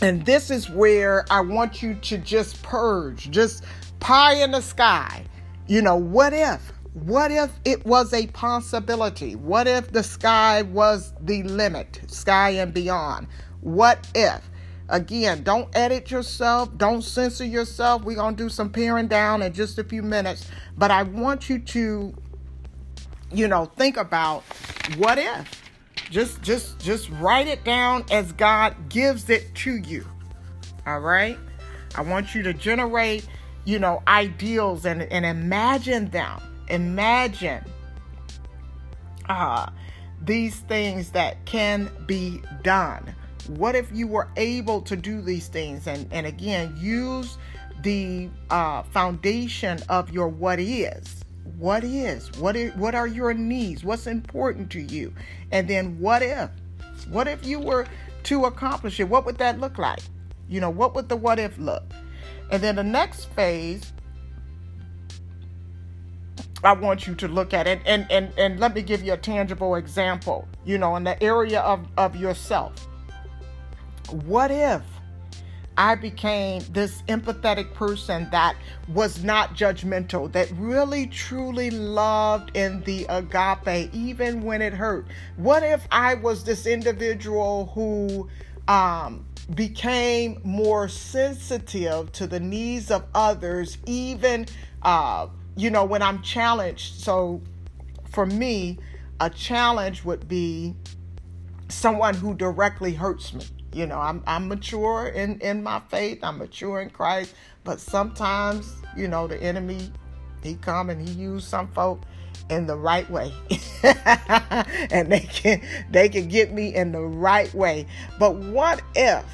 And this is where I want you to just purge, just pie in the sky. You know, what if? What if it was a possibility? What if the sky was the limit, sky and beyond? What if? Again, don't edit yourself, don't censor yourself. We're going to do some paring down in just a few minutes, but I want you to you know, think about what if. Just just just write it down as God gives it to you. All right? I want you to generate, you know, ideals and and imagine them. Imagine uh these things that can be done. What if you were able to do these things? And, and again, use the uh, foundation of your what is. What is? What is? What are your needs? What's important to you? And then what if? What if you were to accomplish it? What would that look like? You know, what would the what if look? And then the next phase I want you to look at it and, and, and let me give you a tangible example, you know, in the area of, of yourself. What if I became this empathetic person that was not judgmental, that really truly loved in the agape, even when it hurt? What if I was this individual who um, became more sensitive to the needs of others, even, uh, you know, when I'm challenged? So for me, a challenge would be someone who directly hurts me you know, I'm I'm mature in in my faith. I'm mature in Christ. But sometimes, you know, the enemy he come and he use some folk in the right way and they can they can get me in the right way but what if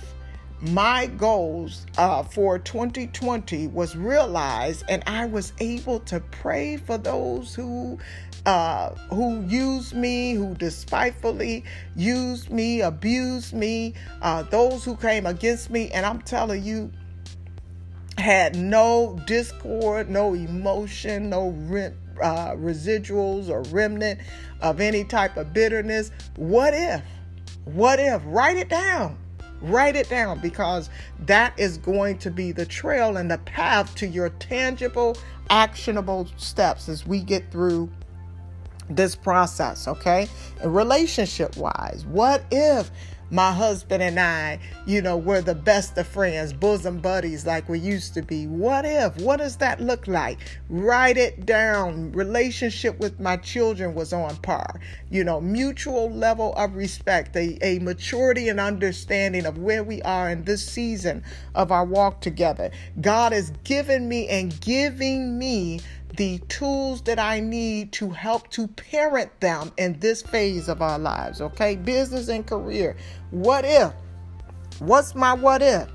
my goals uh, for 2020 was realized and i was able to pray for those who uh, who used me, who despitefully used me, abused me, uh, those who came against me. And I'm telling you, had no discord, no emotion, no uh, residuals or remnant of any type of bitterness. What if? What if? Write it down. Write it down because that is going to be the trail and the path to your tangible, actionable steps as we get through this process, okay? And relationship wise, what if my husband and I, you know, were the best of friends, bosom buddies like we used to be? What if? What does that look like? Write it down. Relationship with my children was on par. You know, mutual level of respect, a, a maturity and understanding of where we are in this season of our walk together. God has given me and giving me the tools that I need to help to parent them in this phase of our lives, okay? Business and career. What if? What's my what if?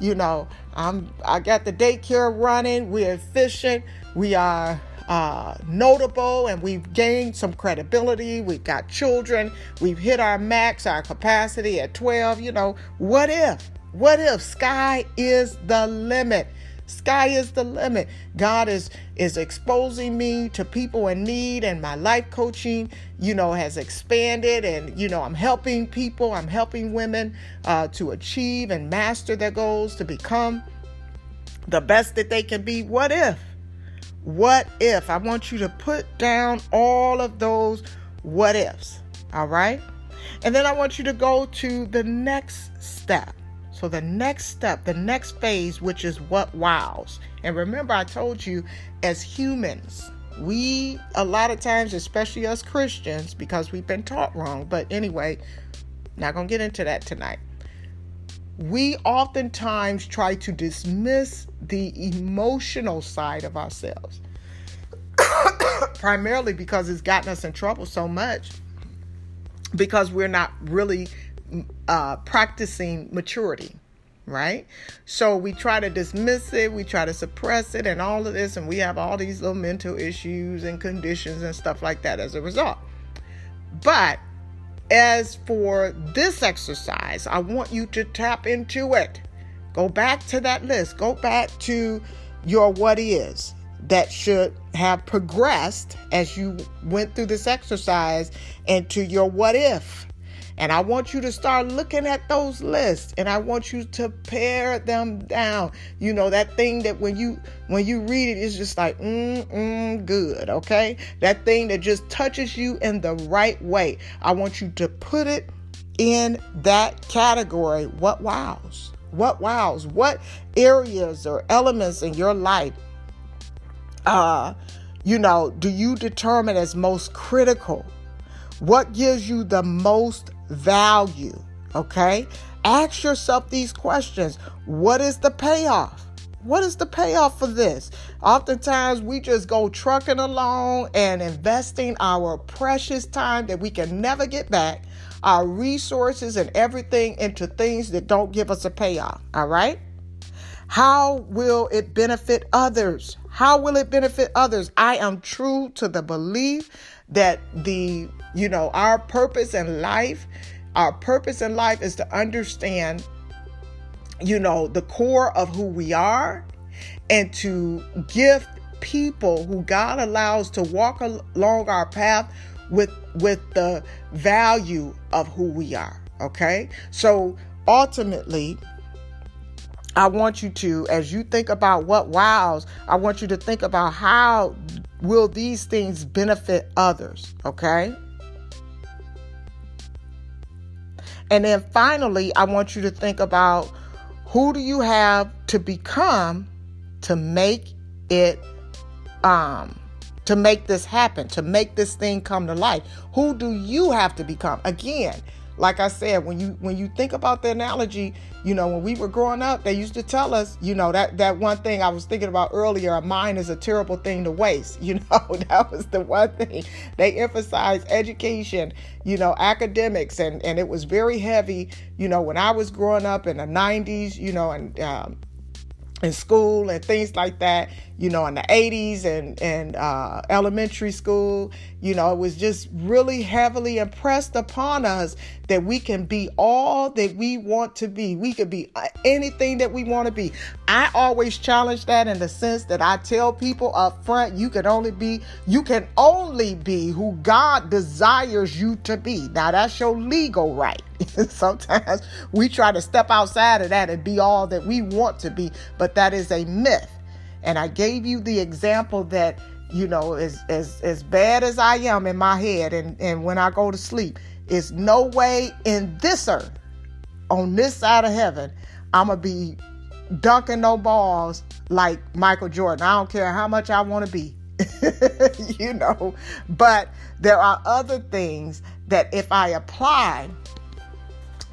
You know, I'm I got the daycare running, we're efficient, we are uh, notable and we've gained some credibility. We've got children. We've hit our max, our capacity at 12. You know, what if? What if sky is the limit? Sky is the limit. God is is exposing me to people in need and my life coaching, you know, has expanded and you know, I'm helping people, I'm helping women uh, to achieve and master their goals to become the best that they can be. What if? What if? I want you to put down all of those what ifs. All right? And then I want you to go to the next step. So, the next step, the next phase, which is what wows. And remember, I told you, as humans, we a lot of times, especially us Christians, because we've been taught wrong. But anyway, not gonna get into that tonight. We oftentimes try to dismiss the emotional side of ourselves, primarily because it's gotten us in trouble so much because we're not really uh, practicing maturity right? So we try to dismiss it, we try to suppress it, and all of this, and we have all these little mental issues and conditions and stuff like that as a result. But as for this exercise, I want you to tap into it. Go back to that list, go back to your what is that should have progressed as you went through this exercise into your what if and I want you to start looking at those lists and I want you to pare them down. You know, that thing that when you when you read it, it's just like, mm, mm, good, okay? That thing that just touches you in the right way. I want you to put it in that category. What wows? What wows? What areas or elements in your life uh you know, do you determine as most critical? What gives you the most value. Okay? Ask yourself these questions What is the payoff? What is the payoff for this? Oftentimes, we just go trucking along and investing our precious time that we can never get back, our resources and everything into things that don't give us a payoff. All right? How will it benefit others? How will it benefit others? I am true to the belief that the, you know, our purpose in life, our purpose in life is to understand, you know, the core of who we are and to gift people who God allows to walk along our path with with the value of who we are, okay? So ultimately, I want you to, as you think about what wows, I want you to think about how will these things benefit others? Okay. And then finally, I want you to think about who do you have to become to make it um to make this happen, to make this thing come to life. Who do you have to become? Again, like I said, when you when you think about the analogy, you know, when we were growing up, they used to tell us, you know, that that one thing I was thinking about earlier, a mind is a terrible thing to waste. You know, that was the one thing they emphasized education, you know, academics, and and it was very heavy. You know, when I was growing up in the '90s, you know, and um, in school and things like that, you know, in the 80s and, and uh, elementary school. You know, it was just really heavily impressed upon us that we can be all that we want to be. We could be uh, anything that we want to be. I always challenge that in the sense that I tell people up front, you can only be, you can only be who God desires you to be. Now that's your legal right. Sometimes we try to step outside of that and be all that we want to be, but that is a myth. And I gave you the example that, you know, as as as bad as I am in my head and, and when I go to sleep, is no way in this earth, on this side of heaven, I'ma be dunking no balls like Michael Jordan. I don't care how much I want to be. you know, but there are other things that if I apply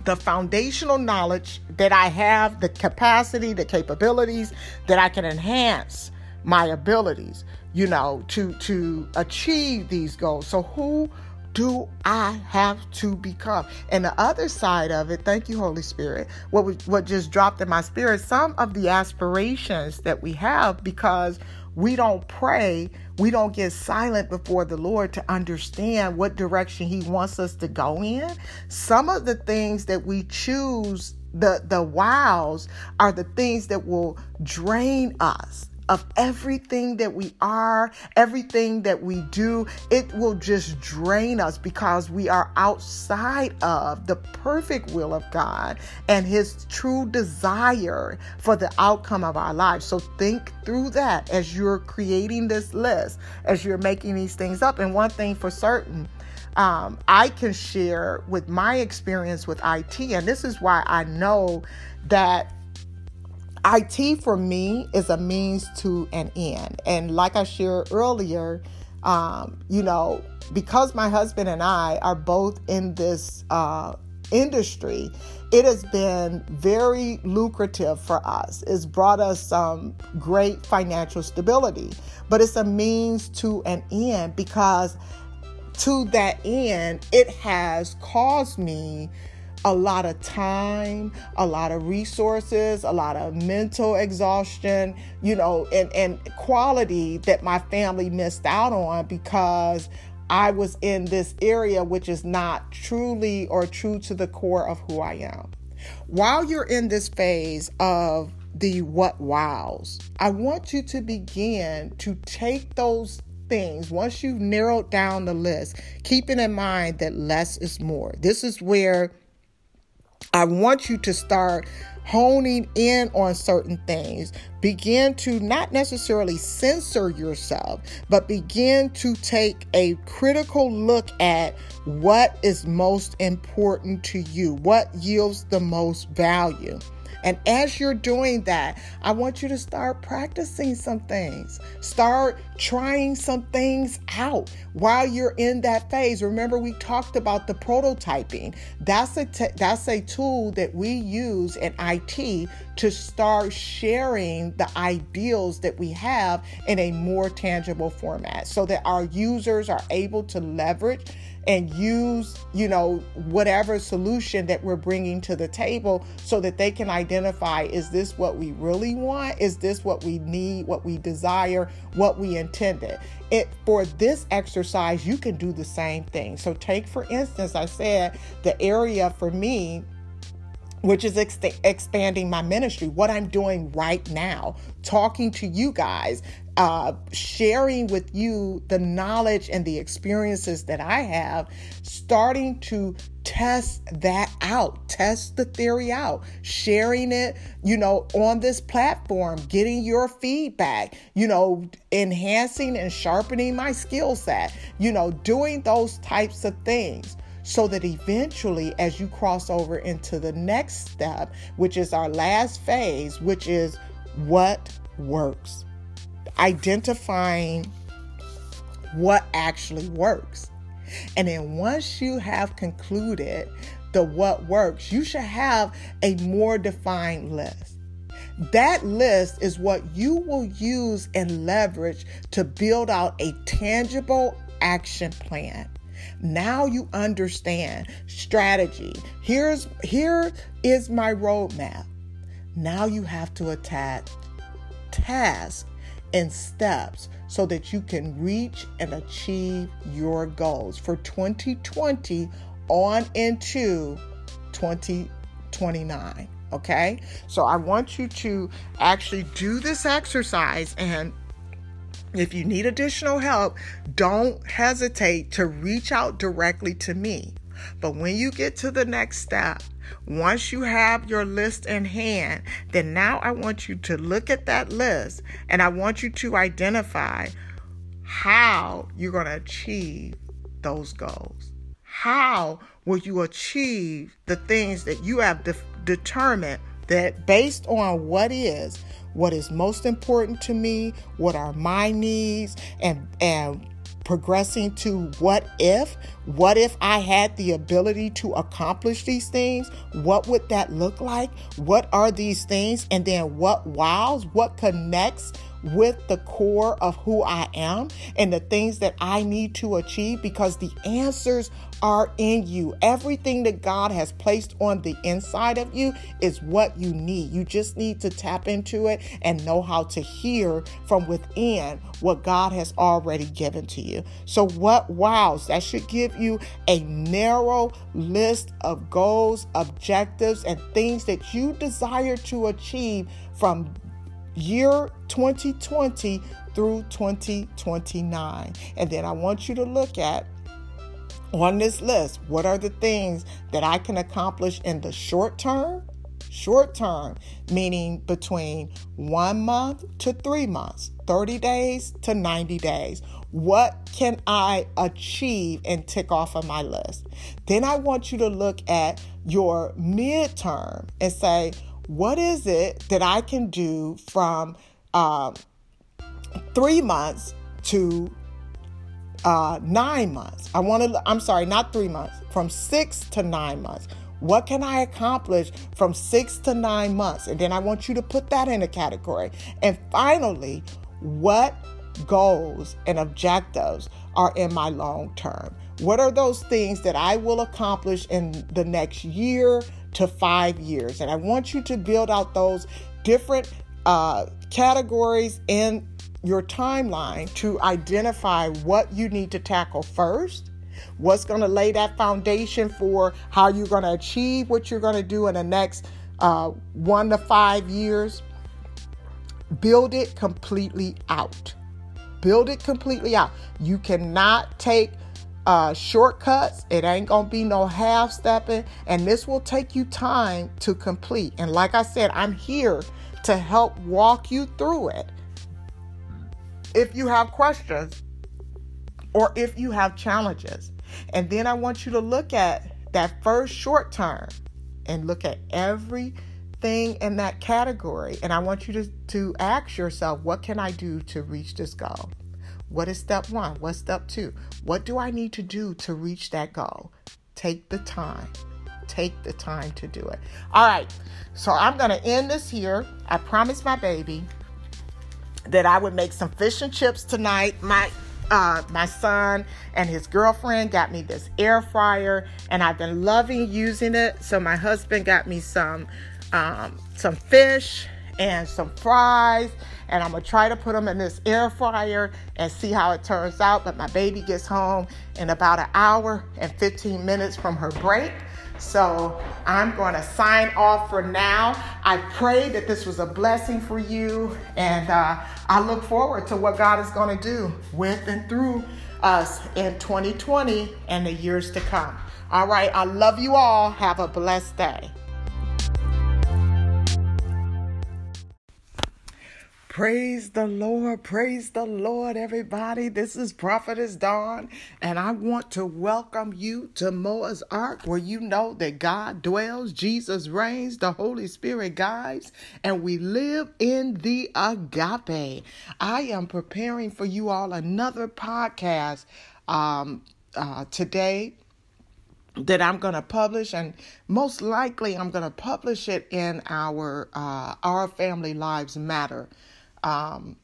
the foundational knowledge that I have, the capacity, the capabilities that I can enhance my abilities, you know, to to achieve these goals. So who do I have to become? And the other side of it, thank you, Holy Spirit, what we, what just dropped in my spirit, some of the aspirations that we have because we don't pray, we don't get silent before the Lord to understand what direction He wants us to go in. Some of the things that we choose, the, the wows, are the things that will drain us of everything that we are, everything that we do, it will just drain us because we are outside of the perfect will of God and His true desire for the outcome of our lives. So think through that as you're creating this list, as you're making these things up. And one thing for certain, um, I can share with my experience with IT, and this is why I know that IT for me is a means to an end. And like I shared earlier, um, you know, because my husband and I are both in this uh, industry, it has been very lucrative for us. It's brought us some great financial stability, but it's a means to an end because to that end, it has caused me a lot of time, a lot of resources, a lot of mental exhaustion, you know, and, and quality that my family missed out on because I was in this area which is not truly or true to the core of who I am. While you're in this phase of the what wows, I want you to begin to take those things once you've narrowed down the list, keeping in mind that less is more. This is where I want you to start honing in on certain things. Begin to not necessarily censor yourself, but begin to take a critical look at what is most important to you, what yields the most value. And as you're doing that, I want you to start practicing some things. Start trying some things out while you're in that phase. Remember we talked about the prototyping. That's a te- that's a tool that we use in IT to start sharing the ideals that we have in a more tangible format so that our users are able to leverage and use, you know, whatever solution that we're bringing to the table so that they can identify is this what we really want? Is this what we need, what we desire, what we intended? It for this exercise, you can do the same thing. So take for instance, I said the area for me which is ex- expanding my ministry, what I'm doing right now, talking to you guys, uh, sharing with you the knowledge and the experiences that I have, starting to test that out, test the theory out, sharing it, you know, on this platform, getting your feedback, you know, enhancing and sharpening my skill set, you know, doing those types of things so that eventually, as you cross over into the next step, which is our last phase, which is what works, identifying what actually works. And then once you have concluded the what works, you should have a more defined list. That list is what you will use and leverage to build out a tangible action plan. Now you understand strategy. Here's here is my roadmap. Now you have to attach tasks and steps so that you can reach and achieve your goals for 2020 on into 2029. Okay, so I want you to actually do this exercise and if you need additional help, don't hesitate to reach out directly to me. But when you get to the next step, once you have your list in hand, then now I want you to look at that list and I want you to identify how you're going to achieve those goals. How will you achieve the things that you have de- determined that based on what is what is most important to me, what are my needs, and and progressing to what if? What if i had the ability to accomplish these things? What would that look like? What are these things? And then what wows? What connects with the core of who I am and the things that I need to achieve because the answers are in you. Everything that God has placed on the inside of you is what you need. You just need to tap into it and know how to hear from within what God has already given to you. So, what wows? That should give you a narrow list of goals, objectives, and things that you desire to achieve from year 2020 through 2029. And then I want you to look at on this list what are the things that I can accomplish in the short term? Short term, meaning between one month to three months, 30 days to 90 days. What can I achieve and tick off of my list? Then I want you to look at your midterm and say, what is it that I can do from uh, three months to uh, nine months? I want to, I'm sorry, not three months, from six to nine months. What can I accomplish from six to nine months? And then I want you to put that in a category. And finally, what goals and objectives are in my long term? What are those things that I will accomplish in the next year to five years? And I want you to build out those different uh, categories in your timeline to identify what you need to tackle first. What's going to lay that foundation for how you're going to achieve what you're going to do in the next uh, one to five years? Build it completely out. Build it completely out. You cannot take uh, shortcuts. It ain't gonna be no half stepping, and this will take you time to complete. And like I said, I'm here to help walk you through it. If you have questions or if you have challenges, and then I want you to look at that first short term and look at everything in that category. And I want you to, to ask yourself, what can I do to reach this goal? What is step one? What's step two? What do I need to do to reach that goal? Take the time. Take the time to do it. All right. So I'm going to end this here. I promised my baby that I would make some fish and chips tonight. My uh, my son and his girlfriend got me this air fryer, and I've been loving using it. So my husband got me some um, some fish and some fries and I'm gonna try to put them in this air fryer and see how it turns out. But my baby gets home in about an hour and 15 minutes from her break. So I'm going to sign off for now. I pray that this was a blessing for you, and uh, I look forward to what God is going to do with and through us in 2020 and the years to come. All right, I love you all. Have a blessed day. Praise the Lord, praise the Lord, everybody. This is Prophetess Dawn, and I want to welcome you to Noah's Ark, where you know that God dwells, Jesus reigns, the Holy Spirit guides, and we live in the agape. I am preparing for you all another podcast um, uh, today that I'm going to publish, and most likely I'm going to publish it in our uh, Our Family Lives Matter um,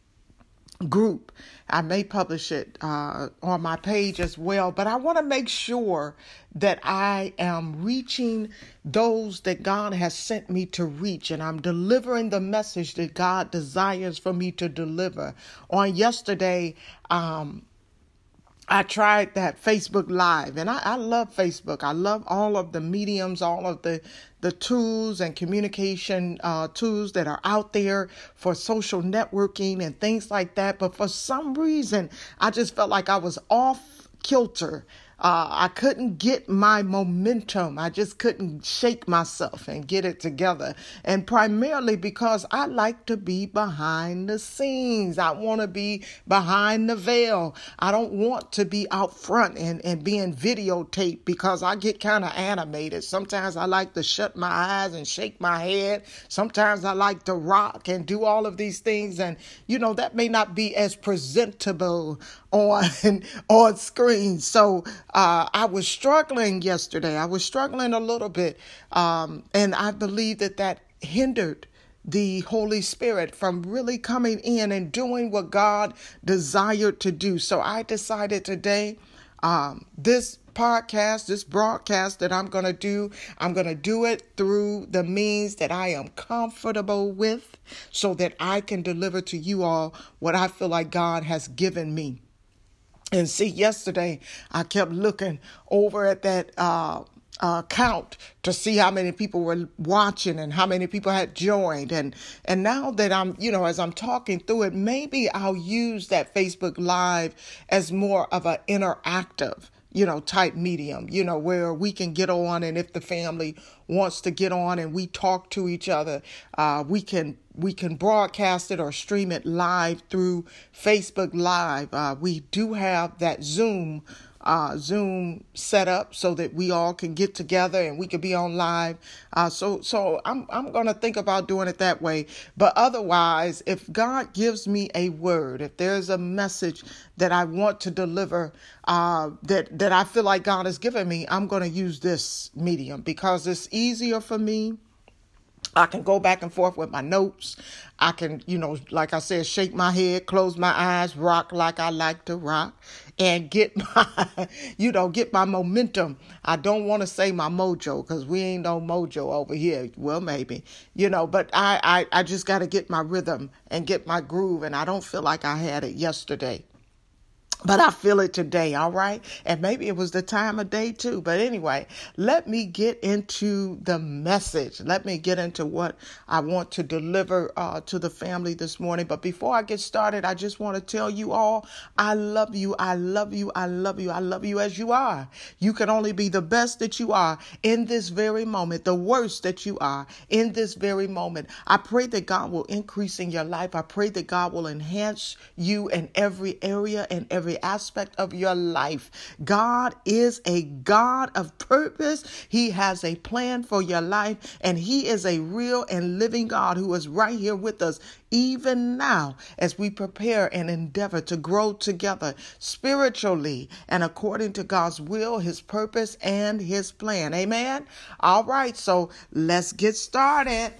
group. I may publish it uh, on my page as well, but I want to make sure that I am reaching those that God has sent me to reach, and I'm delivering the message that God desires for me to deliver. On yesterday, um, I tried that Facebook Live, and I, I, love Facebook. I love all of the mediums, all of the the tools and communication uh, tools that are out there for social networking and things like that. But for some reason, I just felt like I was off kilter uh, I couldn't get my momentum. I just couldn't shake myself and get it together. And primarily because I like to be behind the scenes. I want to be behind the veil. I don't want to be out front and, and being videotaped because I get kind of animated. Sometimes I like to shut my eyes and shake my head. Sometimes I like to rock and do all of these things. And, you know, that may not be as presentable on on screen. So uh, I was struggling yesterday. I was struggling a little bit, um, and I believe that that hindered the Holy Spirit from really coming in and doing what God desired to do. So I decided today, um, this podcast, this broadcast that I'm going to do, I'm going to do it through the means that I am comfortable with so that I can deliver to you all what I feel like God has given me. And see, yesterday I kept looking over at that uh, uh, count to see how many people were watching and how many people had joined. And and now that I'm, you know, as I'm talking through it, maybe I'll use that Facebook Live as more of an interactive you know, type medium, you know, where we can get on and if the family wants to get on and we talk to each other, uh, we can we can broadcast it or stream it live through Facebook Live. Uh, we do have that Zoom uh, Zoom set up so that we all can get together and we can be on live. Uh, so so I'm I'm gonna think about doing it that way. But otherwise, if God gives me a word, if there's a message that I want to deliver, uh, that that I feel like God has given me, I'm gonna use this medium because it's easier for me. I can go back and forth with my notes. I can, you know, like I said, shake my head, close my eyes, rock like I like to rock, and get my, you know, get my momentum. I don't want to say my mojo because we ain't no mojo over here. Well, maybe, you know, but I, I, I just got to get my rhythm and get my groove, and I don't feel like I had it yesterday but I feel it today, all right? And maybe it was the time of day too. But anyway, let me get into the message. Let me get into what I want to deliver uh, to the family this morning. But before I get started, I just want to tell you all I love you. I love you. I love you. I love you as you are. You can only be the best that you are in this very moment, the worst that you are in this very moment. I pray that God will increase in your life. I pray that God will enhance you in every area and every every aspect of your life. God is a God of purpose. He has a plan for your life, and He is a real and living God who is right here with us, even now, as we prepare and endeavor to grow together spiritually and according to God's will, His purpose, and His plan. Amen. All right, so let's get started.